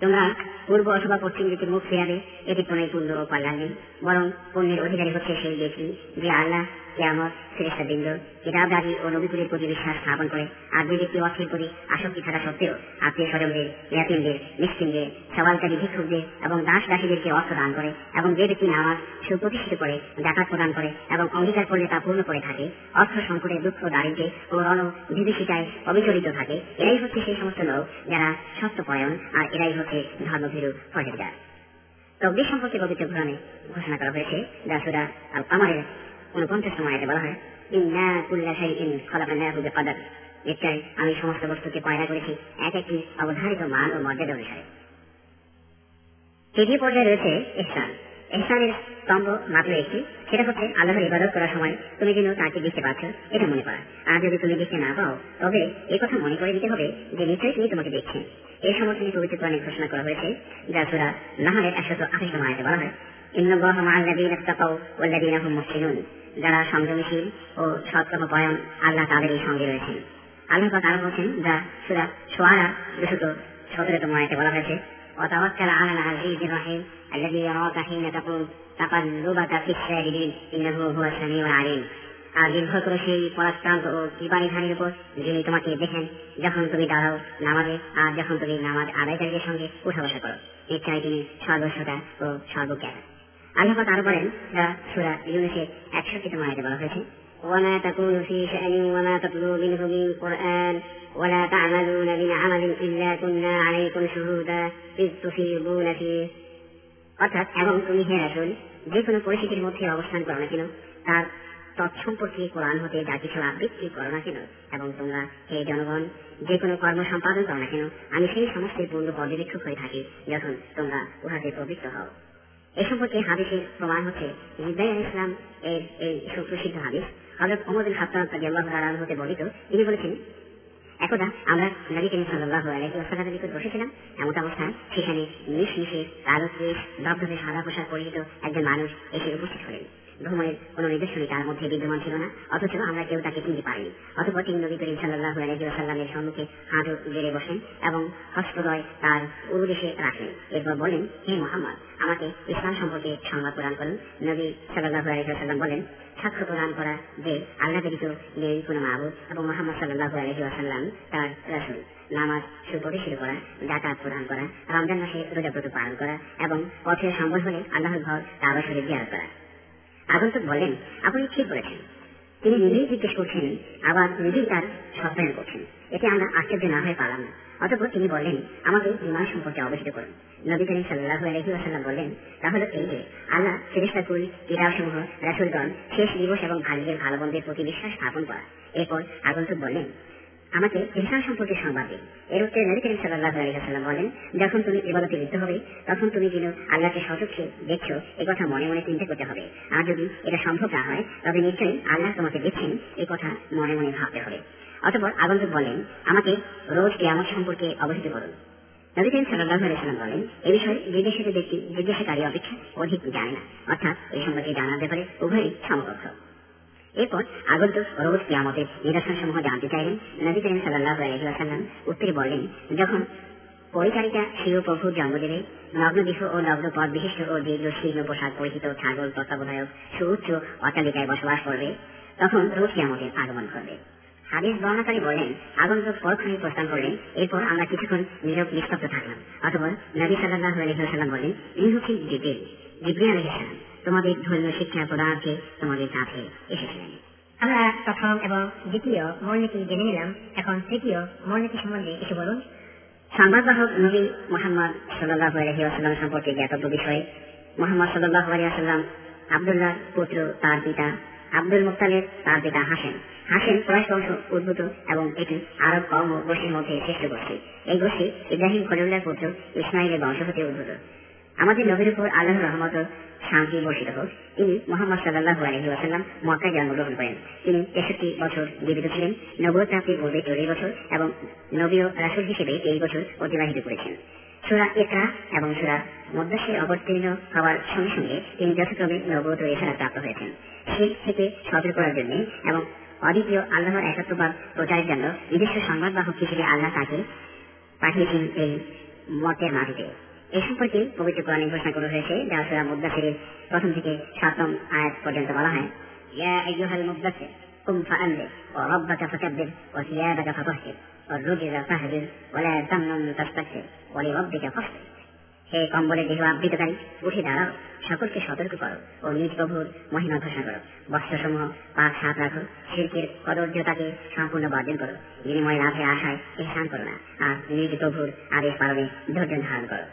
তোমরা পূর্ব অথবা পশ্চিম দিকে মুখ ফিরাবে এটি কোন পুণ্য ও কল্যাণ নেই বরং পুণ্যের অধিকারী হচ্ছে সেই ব্যক্তি যে আল্লাহ কেয়ামত শ্রেষ্ঠ বৃন্দ কিতাবদারি ও নবীকুলের প্রতি বিশ্বাস স্থাপন করে আর যে ব্যক্তি অর্থের প্রতি আসক্তি থাকা সত্ত্বেও আত্মীয় স্বজনদের ইয়াতিমদের মিসকিনদের, সওয়ালকারী ভিক্ষুকদের এবং দাস দাসীদেরকে অর্থ দান করে এবং যে ব্যক্তি নামাজ সুপ্রতিষ্ঠিত করে, জাকাত প্রদান করে এবং অঙ্গীকার করলে তা পূর্ণ করে থাকে, অর্থ সংকটে দুঃখ দারিদ্র্যে ও রণ বিভীষিকায় অবিচলিত থাকে, এরাই হচ্ছে সেই সমস্ত লোক যারা সত্যপরায়ণ আর এরাই হচ্ছে ধর্মভীরু ফজরদার তকদির সম্পর্কে পবিত্র ঘোষণা করা হয়েছে, যা আল কামারের উনপঞ্চাশ আয়াতে বলা হয়। ইন্না কুল্লা শাইইন খলাকান্নাহু বিকদর। নিশ্চয় আমি সমস্ত বস্তুকে পয়দা করেছি, এক একটি অবধারিত মান ও মর্যাদা অনুসারে। তৃতীয় পর্যায়ে রয়েছে ইহসান ইহসানের স্তম্ভ মাত্র একটি। সেটা হচ্ছে আল্লাহর ইবাদত করার সময় তুমি যেন তাকে দেখতে পাচ্ছ, এটা মনে করা। আর যদি তুমি দেখতে না পাও, তবে এই কথা মনে করে দিতে হবে যে নিশ্চয়ই তিনি তোমাকে দেখছেন। এই সমর্থনে পবিত্র প্রাণী ঘোষণা করা হয়েছে, যা সুরা নাহারের একশত আঠাশ আয়াতে বলা হয়। ইন্নবাহ মাল্লাদিন তাকাও ওল্লাদিন আহম মুসলিনুন যারা সংযমশীল ও সৎকর্মপরায়ণ আল্লাহ তাদেরই সঙ্গে রয়েছেন আল্লাহ পাক আরো বলছেন যা সুরা সোয়ারা দুশত সতেরোতম আয়াতে বলা হয়েছে وتوكل على العزيز الرحيم الذي يراك حين تقوم تقلبك في الساجدين انه هو السميع العليم আর নির্ভর করে সেই পরাক্রান্ত ও কৃপানিধানের উপর যিনি তোমাকে দেখেন যখন তুমি দাঁড়াও নামাজে আর যখন তুমি নামাজ আদায়কারীদের সঙ্গে উঠা বসা করো ইচ্ছায় তিনি সর্বশ্রোতা ও সর্বজ্ঞাতা আল্লাহ আরো বলেন যা সুরা ইউনুসের একষট্টিতম আয়াতে বলা হয়েছে وما تكون في شأن وما تتلو منه من قرآن ولا تعملون من عمل إلا كنا عليكم شهودا إذ تفيضون فيه অর্থাৎ এবং তুমি হে রাসুল যে কোনো পরিস্থিতির মধ্যে অবস্থান করো না কেন তার তৎসম্পর্কে কোরআন হতে যা কিছু আবৃত্তি করো না কেন এবং তোমরা হে জনগণ যে কোনো কর্ম সম্পাদন করো না কেন আমি সেই সমস্ত পূর্ণ পর্যবেক্ষক হয়ে থাকি যখন তোমরা উহাতে প্রবৃত্ত হও এ সম্পর্কে হাদিসের প্রমাণ হচ্ছে ইব্রাহিম ইসলাম এর এই সুপ্রসিদ্ধ হাদিস হজরত ওমর সাপ্তাহ হতে বলিত তিনি বলেছেন, একদা আমরা নবী করিম সাল্লাল্লাহু আলাইহি ওয়াসাল্লামের নিকট বসেছিলাম, এমন অবস্থায় সেখানে মিশ মিশে কালো কেশ ধবধবে সাদা পোশাক পরিহিত একজন মানুষ এসে উপস্থিত হলেন। ভ্রমণের কোন নির্দেশনই তার মধ্যে বিদ্যমান ছিল না। অথচ আমরা কেউ তাকে চিনতে পারিনি। অতপর তিনি নবী করিম সাল্লাহ আলহিউসাল্লামের সম্মুখে হাঁটু গেড়ে বসেন এবং হস্তদয় তার উরুদেশে রাখলেন এরপর বলেন, হে মোহাম্মদ, আমাকে ইসলাম সম্পর্কে সংবাদ প্রদান করুন। নবী সাল্লাহ আলহিউসাল্লাম বলেন, সাক্ষ্য প্রদান করা যে আল্লাহ ব্যতীত নেই কোনো মাহবুদ এবং মোহাম্মদ সাল্লাহ আলহিউসাল্লাম তার রাসুল। নামাজ সুপ্রতিষ্ঠিত করা জাকাত প্রদান করা, রমজান মাসে রোজাব্রত পালন করা, এবং পথের সম্বল হলে আল্লাহর ঘর কাবা শরীফ জিয়ারত করা। আগন্তুক বললেন আপনি ঠিক বলেছেন। তিনি নিজেই জিজ্ঞেস করছেন আবার নিজেই তার সত্যায়ন করছেন এতে আমরা আশ্চর্য না হয়ে পারলাম না। অতপর তিনি বললেন, আমাকে ইমান সম্পর্কে অবহিত করুন। নবী করিম সাল্লাহ আলহিউসাল্লাম বললেন তাহলে এই যে, আল্লাহ ফেরিস্তাকুল কিতাবসমূহ রাসুলগণ, শেষ দিবস এবং ভাগ্যের ভালো বন্ধের প্রতি বিশ্বাস স্থাপন করা। এরপর আগন্তুক বললেন আমাকে ইহসান সম্পর্কে সংবাদ দিন এর উত্তরে নবী করিম সাল্লাহ আলহিহাল্লাম বলেন, যখন তুমি ইবাদতে লিপ্ত হবে, তখন তুমি যেন আল্লাহকে সচক্ষে দেখছ, এ কথা মনে মনে চিন্তা করতে হবে। আর যদি এটা সম্ভব না হয়, তবে নিশ্চয়ই আল্লাহ তোমাকে দেখছেন এই কথা মনে মনে ভাবতে হবে। অতপর আগন্তুক বলেন, আমাকে রোজ কেয়ামত সম্পর্কে অবহিত করুন। নবী করিম সাল্লাহ আলাইসাল্লাম বলেন, এ বিষয়ে জিজ্ঞাসিত ব্যক্তি জিজ্ঞাসাকারী অপেক্ষা অধিক জানে না। অর্থাৎ এই সম্পর্কে জানার ব্যাপারে উভয়ই সমকক্ষ। এরপর আগত রোজ কিয়ামতের নিদর্শন সমূহ জানতে চাইলেন নবী করিম সাল্লাহ আলহিহাসাল্লাম উত্তরে বললেন, যখন পরিচারিকা শিব প্রভুর জন্মদিনে নগ্ন দেহ ও নগ্ন পদ বিশিষ্ট ও দীর্ঘ শীর্ণ পোশাক পরিচিত ছাগল তত্ত্বাবধায়ক সুউচ্চ অট্টালিকায় বসবাস করবে, তখন রোজ কিয়ামতের আগমন করবে হাদিস বর্ণাকারী বলেন আগন্তক পরক্ষণে প্রস্থান করলেন এরপর আমরা কিছুক্ষণ নীরব নিস্তব্ধ থাকলাম অথবা নবী সাল্লাহ আলহিহাসাল্লাম বলেন ইনি হচ্ছেন জিব্রিল জিব্রিল আলহিসাল্লাম তোমাদের ধর্মীয় শিক্ষা প্রদানার্থে তোমাদের কাছে এসেছিলেন আমরা প্রথম এবং দ্বিতীয় মূলনীতি জেনে নিলাম, এখন তৃতীয় মূলনীতি সম্বন্ধে কিছু বলুন। সংবাদবাহক নবী মোহাম্মদ সাল্লাহ আলহিউসাল্লাম সম্পর্কে জ্ঞাতব্য বিষয়ে, মোহাম্মদ সাল্লাহ আলিয়াসাল্লাম আবদুল্লাহ পুত্র তার পিতা, আব্দুল মুক্তালের তার পিতা হাসেন হাসেন ক্রয়েশ বংশ উদ্ভূত এবং এটি আরব কম গোষ্ঠীর মধ্যে শ্রেষ্ঠ গোষ্ঠী। এই গোষ্ঠী ইব্রাহিম খলিউল্লাহ পুত্র ইসমাইলের বংশ হতে উদ্ভূত। আমাদের নবীর উপর আল্লাহ রহমত শান্তি বর্ষিত হোক। তিনি মোহাম্মদ সাল্লাহ আলহি ওয়াসাল্লাম মক্কায় জন্মগ্রহণ করেন। তিনি তেষট্টি বছর জীবিত ছিলেন নবুয় প্রাপ্তির পূর্বে চল্লিশ বছর এবং নবীয় রাসুল হিসেবে তেইশ বছর অতিবাহিত করেছেন। সুরা একরা এবং সুরা মদ্দাসে অবতীর্ণ হওয়ার সঙ্গে সঙ্গে তিনি যথাক্রমে নবত এছাড়া প্রাপ্ত হয়েছেন। শীত থেকে সতর্ক করার জন্য এবং অদ্বিতীয় আল্লাহর একাত্মবাদ প্রচারের জন্য নিজস্ব সংবাদবাহক হিসেবে আল্লাহ তাকে পাঠিয়েছেন এই মতের মাটিতে। এ সম্পর্কে পবিত্র কোরআনে ঘোষণা করা হয়েছে যা সুরা মুদাসিরের প্রথম থেকে সপ্তম আয়াত পর্যন্ত বলা হয় ইয়া আইয়ুহাল মুদাসির قم فأنذر وربك فكبر وثيابك فطهر والرجل فاهجر ولا تمنن تستكثر ولربك فاصبر হে কম্বলে দেহ আবৃতকারী উঠে দাঁড়াও সকলকে সতর্ক করো ও নিজ প্রভুর মহিমা ঘোষণা করো বস্ত্রসমূহ পাক সাত রাখো শিল্পের কদর্যতাকে সম্পূর্ণ বর্জন করো বিনিময় লাভের আশায় এহসান করো না আর নিজ প্রভুর আদেশ পালনে ধৈর্য ধারণ করো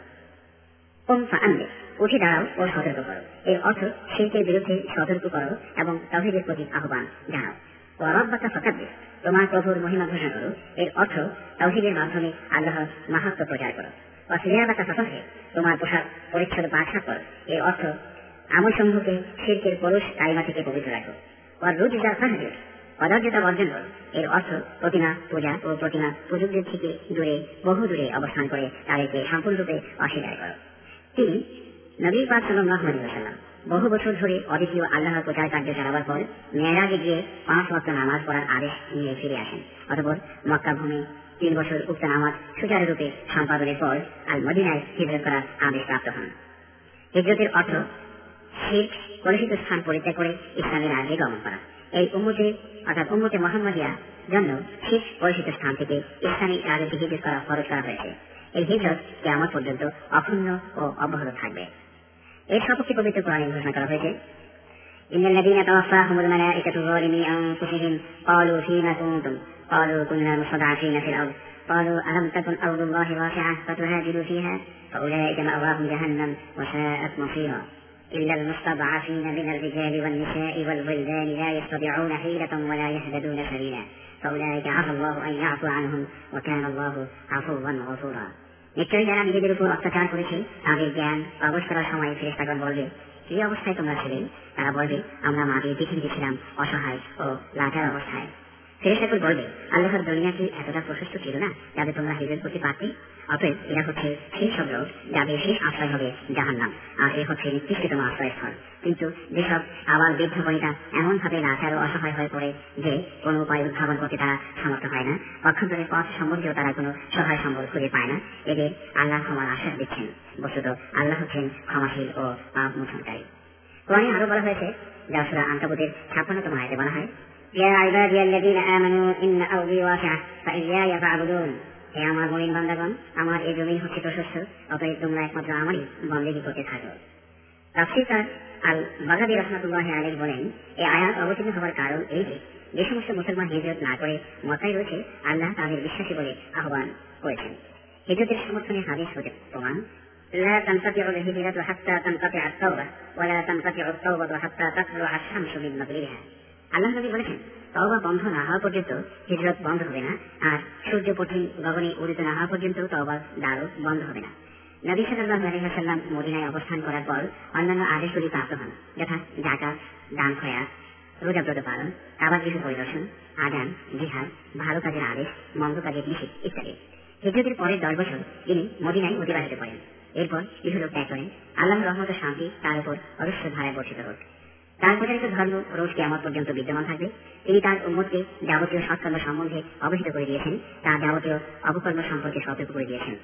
কমফা আনবে উঠে দাঁড়াও ও সতর্ক করো এর অর্থ শিল্পের বিরুদ্ধে সতর্ক করো এবং তহিদের প্রতি আহ্বান জানাও। রব্বাকা ফকাব্বে তোমার প্রভুর মহিমা ঘোষণা করো। এর অর্থ তহিদের মাধ্যমে আল্লাহর মাহাত্ম প্রচার করো। অসিলিয়াবাতা ফকাহে তোমার পোশাক পরিচ্ছদ পাঠা করো। এর অর্থ, আমল সমূহকে শিল্পের পরশ কালিমা থেকে পবিত্র রাখো। ওর রুজ যা সাহায্য পদার্থতা বর্জন করো। এর অর্থ, প্রতিমা, পূজা ও প্রতিমা পুজোদের থেকে দূরে বহু দূরে অবস্থান করে তাদেরকে সম্পূর্ণরূপে অস্বীকার করো। তিনি, নবী পাক সাল্লাহ আলাইসাল্লাম বহু বছর ধরে অদ্বিতীয় আল্লাহর প্রচার কার্য চালাবার পর মেয়েরাজে গিয়ে পাঁচ ওয়াক্ত নামাজ পড়ার আদেশ নিয়ে ফিরে আসেন। অতপর মক্কা ভূমি তিন বছর উক্ত নামাজ সুচারুরূপে সম্পাদনের পর আল মদিনায় হিজরত করার আদেশ প্রাপ্ত হন। হিজরতের অর্থ শিখ কলুষিত স্থান পরিত্যাগ করে ইসলামের রাজ্যে গমন করা। এই উম্মতে, অর্থাৎ উম্মতে মোহাম্মদিয়া জন্য শিখ কলুষিত স্থান থেকে ইসলামী রাজ্যে হিজরত করা খরচ করা হয়েছে। হিজরত কেমন পর্যন্ত অক্ষুণ্ণ ও অব্যাহত থাকবে এর সপক্ষে পবিত্র কোরআনে ঘোষণা করা হয়েছে إن الذين توفاهم الملائكة ظالمي أنفسهم قالوا فيما كنتم قالوا كنا مستضعفين في الأرض قالوا ألم تكن أرض الله واسعة فتهاجروا فيها فأولئك مأواهم جهنم وساءت مصيرا إلا المستضعفين من الرجال والنساء والولدان لا يستطيعون حيلة ولا يهتدون سبيلا فأولئك عفى الله أن يعفو عنهم وكان الله عفوا غفورا নিশ্চয়ই যারা নিজেদের উপর অত্যাচার করেছে, তাদের জ্ঞান প্রবেশ করার সময় ফেরেস্তাগণ বলবে, কি অবস্থায় তোমরা ছিলে? তারা বলবে, আমরা মাটির পৃথিবীতে ছিলাম অসহায় ও লাচার অবস্থায়। ফেরেশতাকুল বলবে, আল্লাহর দুনিয়া কি এতটা প্রশস্ত ছিল না যাতে তোমরা হিজরত করতে পারতে? অতএব এরা হচ্ছে সেই সব লোক যাদের শেষ আশ্রয় হবে জাহান্নাম, আর এ হচ্ছে নিকৃষ্টতম আশ্রয়স্থল। কিন্তু যেসব আবার বৃদ্ধ বনিতা এমন ভাবে লাচার ও অসহায় হয়ে পড়ে যে কোনো উপায় উদ্ভাবন করতে তারা সমর্থ হয় না পক্ষান্তরে পথ সম্বন্ধেও তারা কোনো সহায় সম্বল খুঁজে পায় না এদের আল্লাহ ক্ষমার আশ্বাস দিচ্ছেন বস্তুত আল্লাহ হচ্ছেন ক্ষমাশীল ও পাপ মোচনকারী কোরআনে আরো বলা হয়েছে যা সুরা আঙ্কাবুতের ছাপ্পান্নতম আয়তে বলা হয় يا عبادي الذين آمنوا إن أرضي واسعة فإياي فاعبدون হে আমার মমিন বান্দাগণ আমার এই জমিন হচ্ছে প্রশস্ত অতএব তোমরা একমাত্র আমারই বন্দেগি করতে থাকো তাফসিরকার আল বাগাদি রহমতুল্লাহ আলী বলেন এই আয়াত অবতীর্ণ হওয়ার কারণ এই যে যে সমস্ত মুসলমান হিজরত না করে মতায় রয়েছে আল্লাহ তাদের বিশ্বাসী বলে আহ্বান করেছেন হিজরতের সমর্থনে হাদিস হতে প্রমাণ لا تنقطع الهجرة حتى تنقطع التوبة ولا تنقطع التوبة حتى تطلع الشمس من مغربها আল্লাহ নবী বলেছেন তওবা বন্ধ না হওয়া পর্যন্ত হিজরত বন্ধ হবে না আর সূর্য কঠিন গগনে উদিত না হওয়া পর্যন্ত তওবার দ্বারও বন্ধ হবে না নবী সাল্লাহ আলহিহাসাল্লাম মদিনায় অবস্থান করার পর অন্যান্য আদেশগুলি প্রাপ্ত হন যথা জাকাত দান খয়াত রোজাব্রত পালন কাবার গৃহ পরিদর্শন আদান জিহাদ ভালো কাজের আদেশ মন্দ কাজের নিষেধ ইত্যাদি। হিজরতের পরের দশ বছর তিনি মদিনায় অতিবাহিত করেন এরপর ইহুলোক ত্যাগ করেন আল্লাহ রহমত শান্তি তার উপর অবশ্য ধারায় বর্ষিত হোক তার প্রচারিত ধর্ম রোজ কেমন পর্যন্ত বিদ্যমান থাকবে। তিনি তার উন্মতকে যাবতীয় সৎকর্ম সম্বন্ধে অবহিত করে দিয়েছেন। তার যাবতীয় অপকর্ম সম্পর্কে সতর্ক করে দিয়েছেন।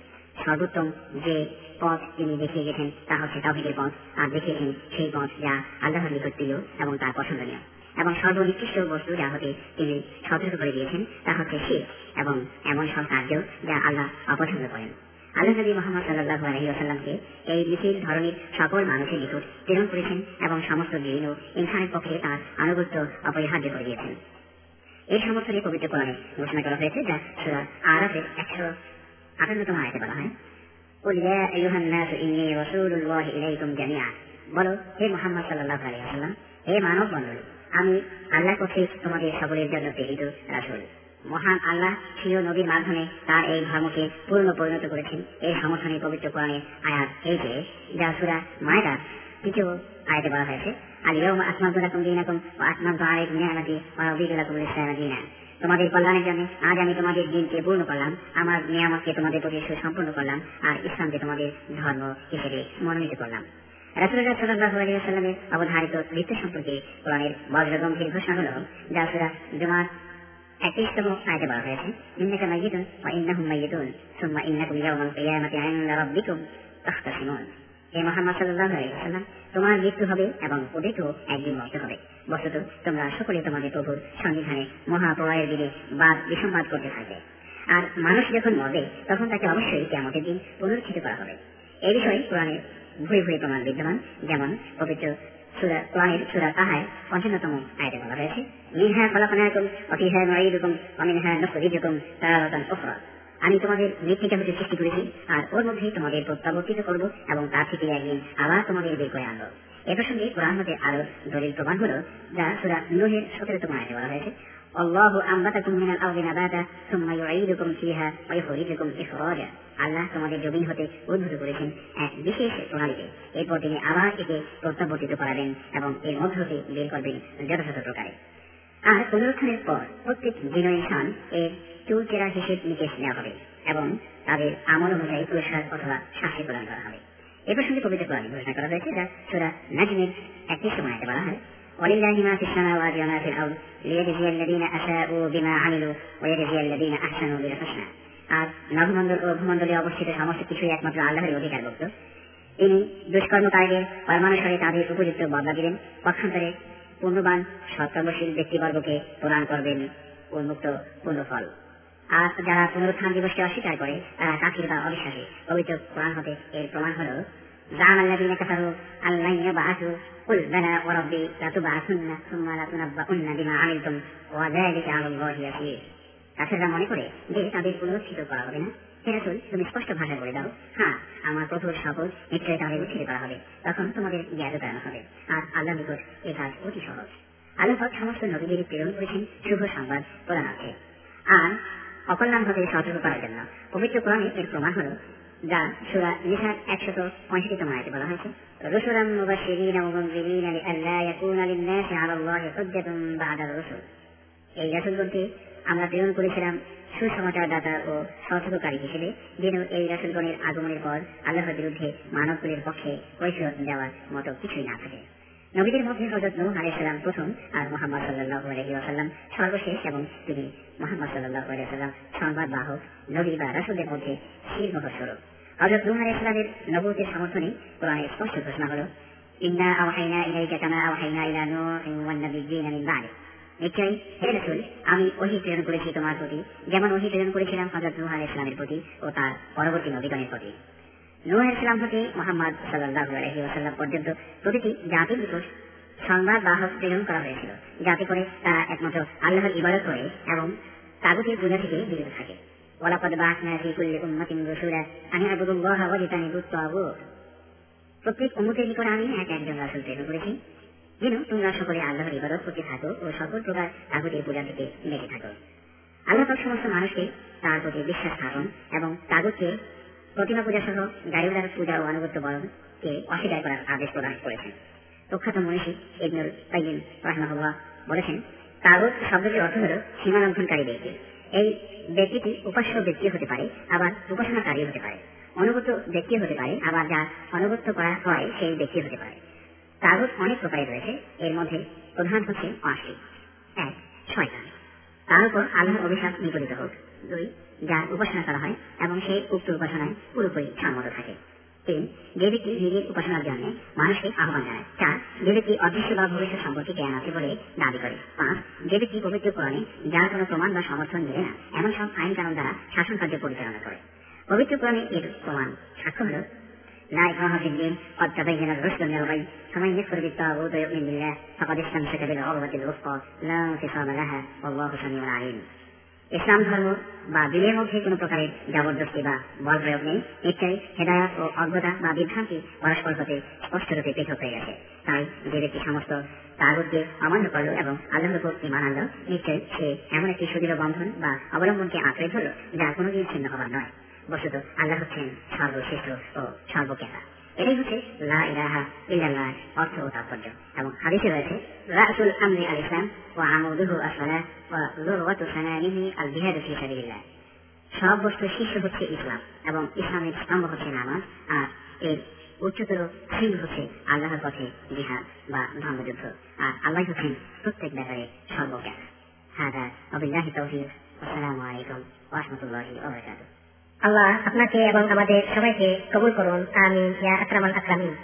সর্বোত্তম যে পথ তিনি দেখিয়ে গেছেন তা হচ্ছে তাহিদের পথ। আর দেখিয়েছেন সেই পথ যা আল্লাহর নিকট প্রিয় এবং তার পছন্দনীয়। এবং সর্বনিকৃষ্ট বস্তু যা হতে তিনি সতর্ক করে দিয়েছেন, তা হচ্ছে সে এবং এমন সব কার্য যা আল্লাহ অপছন্দ করেন। আল্লাহ নবী মোহাম্মদ সাল্লাহ আলহিউসাল্লামকে এই মিছিল ধরনের সকল মানুষের নিকট প্রেরণ করেছেন এবং সমস্ত ও ইনসানের পক্ষে তার আনুগত্য অপরিহার্য করে দিয়েছেন। এই সমর্থনে পবিত্র কোরআনে ঘোষণা করা হয়েছে যা সুরা একশো আটান্নতম আয়তে বলা হয় قل يا أيها الناس إني رسول الله إليكم جميعا বলো হে মোহাম্মদ সাল্লাহ আলিয়াল্লাম হে মানব মন্ডলী আমি আল্লাহ কর্তৃক তোমাদের সকলের জন্য প্রেরিত রাসুল মহান আল্লাহ প্রিয় নবীর মাধ্যমে তার এই ধর্মকে পূর্ণ পরিণত করেছেন এই সমর্থনে পবিত্র কোরআনে আয়াত এই যে যা সুরা মায়দা তৃতীয় আয়াতে বলা হয়েছে আলিয়ম আসমান্ত লাকুম দিনাকুম ও আসমান্ত আলাইকুম নিয়ামাতি ওয়া রাদিতু লাকুম ইসলাম দীনা তোমাদের কল্যাণের জন্য আজ আমি তোমাদের দিনকে পূর্ণ করলাম। আমার নিয়ামতকে তোমাদের প্রতি সুসম্পন্ন করলাম আর ইসলামকে তোমাদের ধর্ম হিসেবে মনোনীত করলাম। রাসুল্লাহ সাল্লাহ অবধারিত সম্পর্কে কোরআনের ঘোষণা হল, যা সুরা জুমার একত্রিশতম আয়তে বলা হয়েছে, ইন্নাকা মাইয়িতুন ওয়া ইন্নাহুম মাইয়িতুন, সুম্মা ইন্নাকুম ইয়াওমাল কিয়ামাতি ইনদা রাব্বিকুম তাখতাসিমুন। হে মোহাম্মদ সাল্লাল্লাহু আলাইহি ওয়াসাল্লাম তোমার মৃত্যু হবে এবং ওদেরও একদিন মরতে হবে। বস্তুত তোমরা সকলে তোমাদের প্রভুর সংবিধানে মহাপ্রলয়ের দিনে বাদ বিসম্বাদ করতে থাকবে। আর মানুষ যখন মরবে, তখন তাকে অবশ্যই কেমতের দিন পুনরুত্থিত করা হবে। এই বিষয়ে কোরআনে ভুয়ে ভুয়ে প্রমাণ বিদ্যমান, যেমন পবিত্র সুরা, কোরআনের সুরা তাহায় পঞ্চান্নতম আয়তে বলা হয়েছে, মিনহা ফলাফনাকুম অফিহা নুঈদুকুম অমিনহা নুখরিজুকুম তারাতান উখরা। আমি তোমাদের মৃত্তিকা হতে সৃষ্টি করেছি আর ওর মধ্যেই তোমাদের প্রত্যাবর্তিত করব এবং তার থেকে একদিন আবার তোমাদের বের করে আনবো এ প্রসঙ্গে কোরআন মতে আরো দলিল প্রমাণ হলো যা সুরা নুহের সতেরোতম আয়তে বলা হয়েছে الله أنبتكم من الأرض نباتا ثم يعيدكم فيها ويخرجكم إخراجا আল্লাহ তোমাদের জমিন হতে উদ্ভূত করেছেন এক বিশেষ প্রণালীতে এরপর তিনি আবার একে প্রত্যাবর্তিত করাবেন এবং এর মধ্য হতে বের করবেন যথাযথ প্রকারে আর পুনরুত্থানের পর প্রত্যেক দিন ইনসান এর চুল চেরা হিসেব নিকেশ নেওয়া হবে এবং তাদের আমল অনুযায়ী পুরস্কার অথবা শাস্তি প্রদান করা হবে এ প্রসঙ্গে পবিত্র কোরআন ঘোষণা করা হয়েছে যা সুরা নাজমের একত্রিশ সময়তে বলা হয় ولله ما في السماوات وما في الأرض ليجزي الذين أساءوا بما عملوا ويجزي الذين أحسنوا بالحسنى আর নভমণ্ডল ও ভূমণ্ডলে অবস্থিত সমস্ত কিছুই একমাত্র আল্লাহর অধিকারভুক্ত তিনি দুষ্কর্মকারীদের পরমানুসারে তাদের উপযুক্ত বদলা দিলেন পক্ষান্তরে পূর্ণবান সৎকর্মশীল ব্যক্তিবর্গকে প্রদান করবেন উন্মুক্ত পূর্ণফল আর যারা পুনরুত্থান দিবসকে অস্বীকার করে তারা কাফির বা অবিশ্বাসী পবিত্র কোরআন হতে এর প্রমাণ হল زعم الذين كفروا أن لن يبعثوا قل بلى وربي لتبعثن ثم لتنبؤن بما عملتم وذلك على الله يسير কাছেরা মনে করে যে তাদের পুনরুত্থিত করা হবে না হেরাসুল তুমি স্পষ্ট ভাষায় বলে দাও হ্যাঁ আমার প্রভুর শপথ নিশ্চয়ই তাদের উচ্ছেদ করা হবে তখন তোমাদের জ্ঞাত করানো হবে আর আল্লাহ নিকট এ কাজ অতি সহজ আল্লাহ সমস্ত নবীদের প্রেরণ করেছেন শুভ সংবাদ প্রদানার্থে আর অকল্যাণ হতে সতর্ক করার জন্য পবিত্র কোরআনে এর প্রমাণ হল যা সুরা নিসার একশত পঁয়ষট্টিতম আয়তে বলা হয়েছে। এই রাসূলগণকে আমরা প্রেরণ করেছিলাম সুসমাচারদাতা ও সতর্ককারী হিসেবে, যেন এই রাসুলগণের আগমনের পর আল্লাহর বিরুদ্ধে মানবকুলের পক্ষে কৈফিয়ত দেওয়ার মতো কিছুই না থাকে। নবীদের মধ্যে হজরত নূহ আলাইসাল্লাম প্রথম আর মোহাম্মদ সাল্লাহ আলহি আসাল্লাম সর্বশেষ এবং তিনি মোহাম্মদ সাল্লাহ আলাইসাল্লাম সংবাদ বাহক নবী বা রাসুলদের মধ্যে শীর্ষ স্বরূপ হজরত নূহ আলাইসাল্লামের নবতের সমর্থনে কোরআনের স্পষ্ট ঘোষণা হল, ইন্না আওহাইনা ইলাইকা কামা আওহাইনা ইলা নূহিন ওয়ান নাবিয়্যিনা মিন বা'দি। নিশ্চয়ই, হে রাসূল, আমি ওহি প্রেরণ করেছি তোমার প্রতি, যেমন ওহি প্রেরণ করেছিলাম হযরত নূহ আলাইহিস সালামের প্রতি ও তার পরবর্তী নবীগণের প্রতি। নূহ আলাইহিস সালাম হতে মুহাম্মদ ওয়াসাল্লাম পর্যন্ত প্রতিটি জাতির নিকট সংবাদ বাহক প্রেরণ করা হয়েছিল, যাতে করে তারা একমাত্র আল্লাহর ইবাদত করে এবং তাগুতের পূজা থেকে বিরত থাকে। তাগুত প্রত্যেক নিকট আমি এক একজন প্রেরণ করেছি, যেন তোমরা সকলে আল্লাহর ইবাদত করতে থাকো ও সকল প্রকার পূজা থেকে বেঁচে থাকো। আল্লাহ সমস্ত মানুষকে তার প্রতি বিশ্বাস স্থাপন এবং তাগুতকে প্রতিমা পূজা সহ গাড়িওয়ালার পূজা ও আনুগত্য বরণকে অস্বীকার করার আদেশ প্রদান করেছেন। প্রখ্যাত মনীষী ইবনুল কাইয়িম রাহমাহুল্লাহ বলেছেন, তাগুত শব্দটির অর্থ হল সীমালঙ্ঘনকারী ব্যক্তি এই ব্যক্তিটি উপাস্য ব্যক্তি হতে পারে, আবার উপাসনাকারী হতে পারে। অনুগত ব্যক্তি হতে পারে, আবার যা অনুগত্য করা হয় সেই ব্যক্তি হতে পারে। তাগুত অনেক প্রকারের রয়েছে, এর মধ্যে প্রধান হচ্ছে পাঁচটি এক, শয়তান। তার উপর আল্লাহর অভিশাপ নিগলিত হোক। দুই, যার উপাসনা করা হয় এবং সেই উক্ত উপাসনায় পুরোপুরি সম্মত থাকে। তিন যে ব্যক্তি নিজের উপাসনার জন্য মানুষকে আহ্বান জানায়। চার যে ব্যক্তি অদৃশ্য বা ভবিষ্যৎ সম্পর্কে জ্ঞান আছে বলে দাবি করে। পাঁচ যে ব্যক্তি পবিত্র কোরআনে যার কোনো প্রমাণ বা সমর্থন মিলে না, এমন সব আইন কানুন দ্বারা শাসন কার্য পরিচালনা করে। পবিত্র কোরআনে এর প্রমাণ সাক্ষ্য হল لا إكراه في الدين قد تبين الرشد من الغي فمن يكفر بالطاغوت ويؤمن بالله فقد استمسك بالعروة الوثقى لا انفصام لها والله سميع عليم ইসলাম ধর্ম বা দিনের মধ্যে কোনো প্রকারের জবরদস্তি বা বল প্রয়োগ নেই নিশ্চয়ই হেদায়াত ও অজ্ঞতা বা বিভ্রান্তি পরস্পর হতে স্পষ্টরূপে পৃথক হয়ে গেছে তাই যে ব্যক্তি সমস্ত তাগুদকে অমান্য করলো এবং আল্লাহর উপর ইমান আনলো নিশ্চয়ই সে এমন একটি সুদৃঢ় বন্ধন বা অবলম্বনকে আঁকড়ে ধরল যা কোনোদিন ছিন্ন হবার নয় বস্তুত আল্লাহ হচ্ছেন সর্বশ্রেষ্ঠ ও সর্বজ্ঞাতা। এটাই হচ্ছে লা ইলাহা ইল্লাল্লাহ অর্থ ও তাৎপর্য। এবং হাদিসে রয়েছে, রাসুল আমরি আল ইসলাম ও আমুদুহু আসলা ও লুরওয়াতু সানানিহি আল জিহাদু ফি সাবিলিল্লাহ। সব বস্তুর শীর্ষ হচ্ছে ইসলাম এবং ইসলামের স্তম্ভ হচ্ছে নামাজ আর এর উচ্চতর শৃঙ্গ হচ্ছে আল্লাহর পথে জিহাদ বা ধর্মযুদ্ধ। আর আল্লাহ হচ্ছেন প্রত্যেক ব্যাপারে হাদা অবিল্লাহি তৌফিক। আসসালামু আলাইকুম ওয়া রাহমাতুল্লাহি ওয়া বারাকাতুহু। আল্লাহ আপনাকে এবং আমাদের সবাইকে কবুল করুন। আমি ইয়া আকরামাল আকরামিন।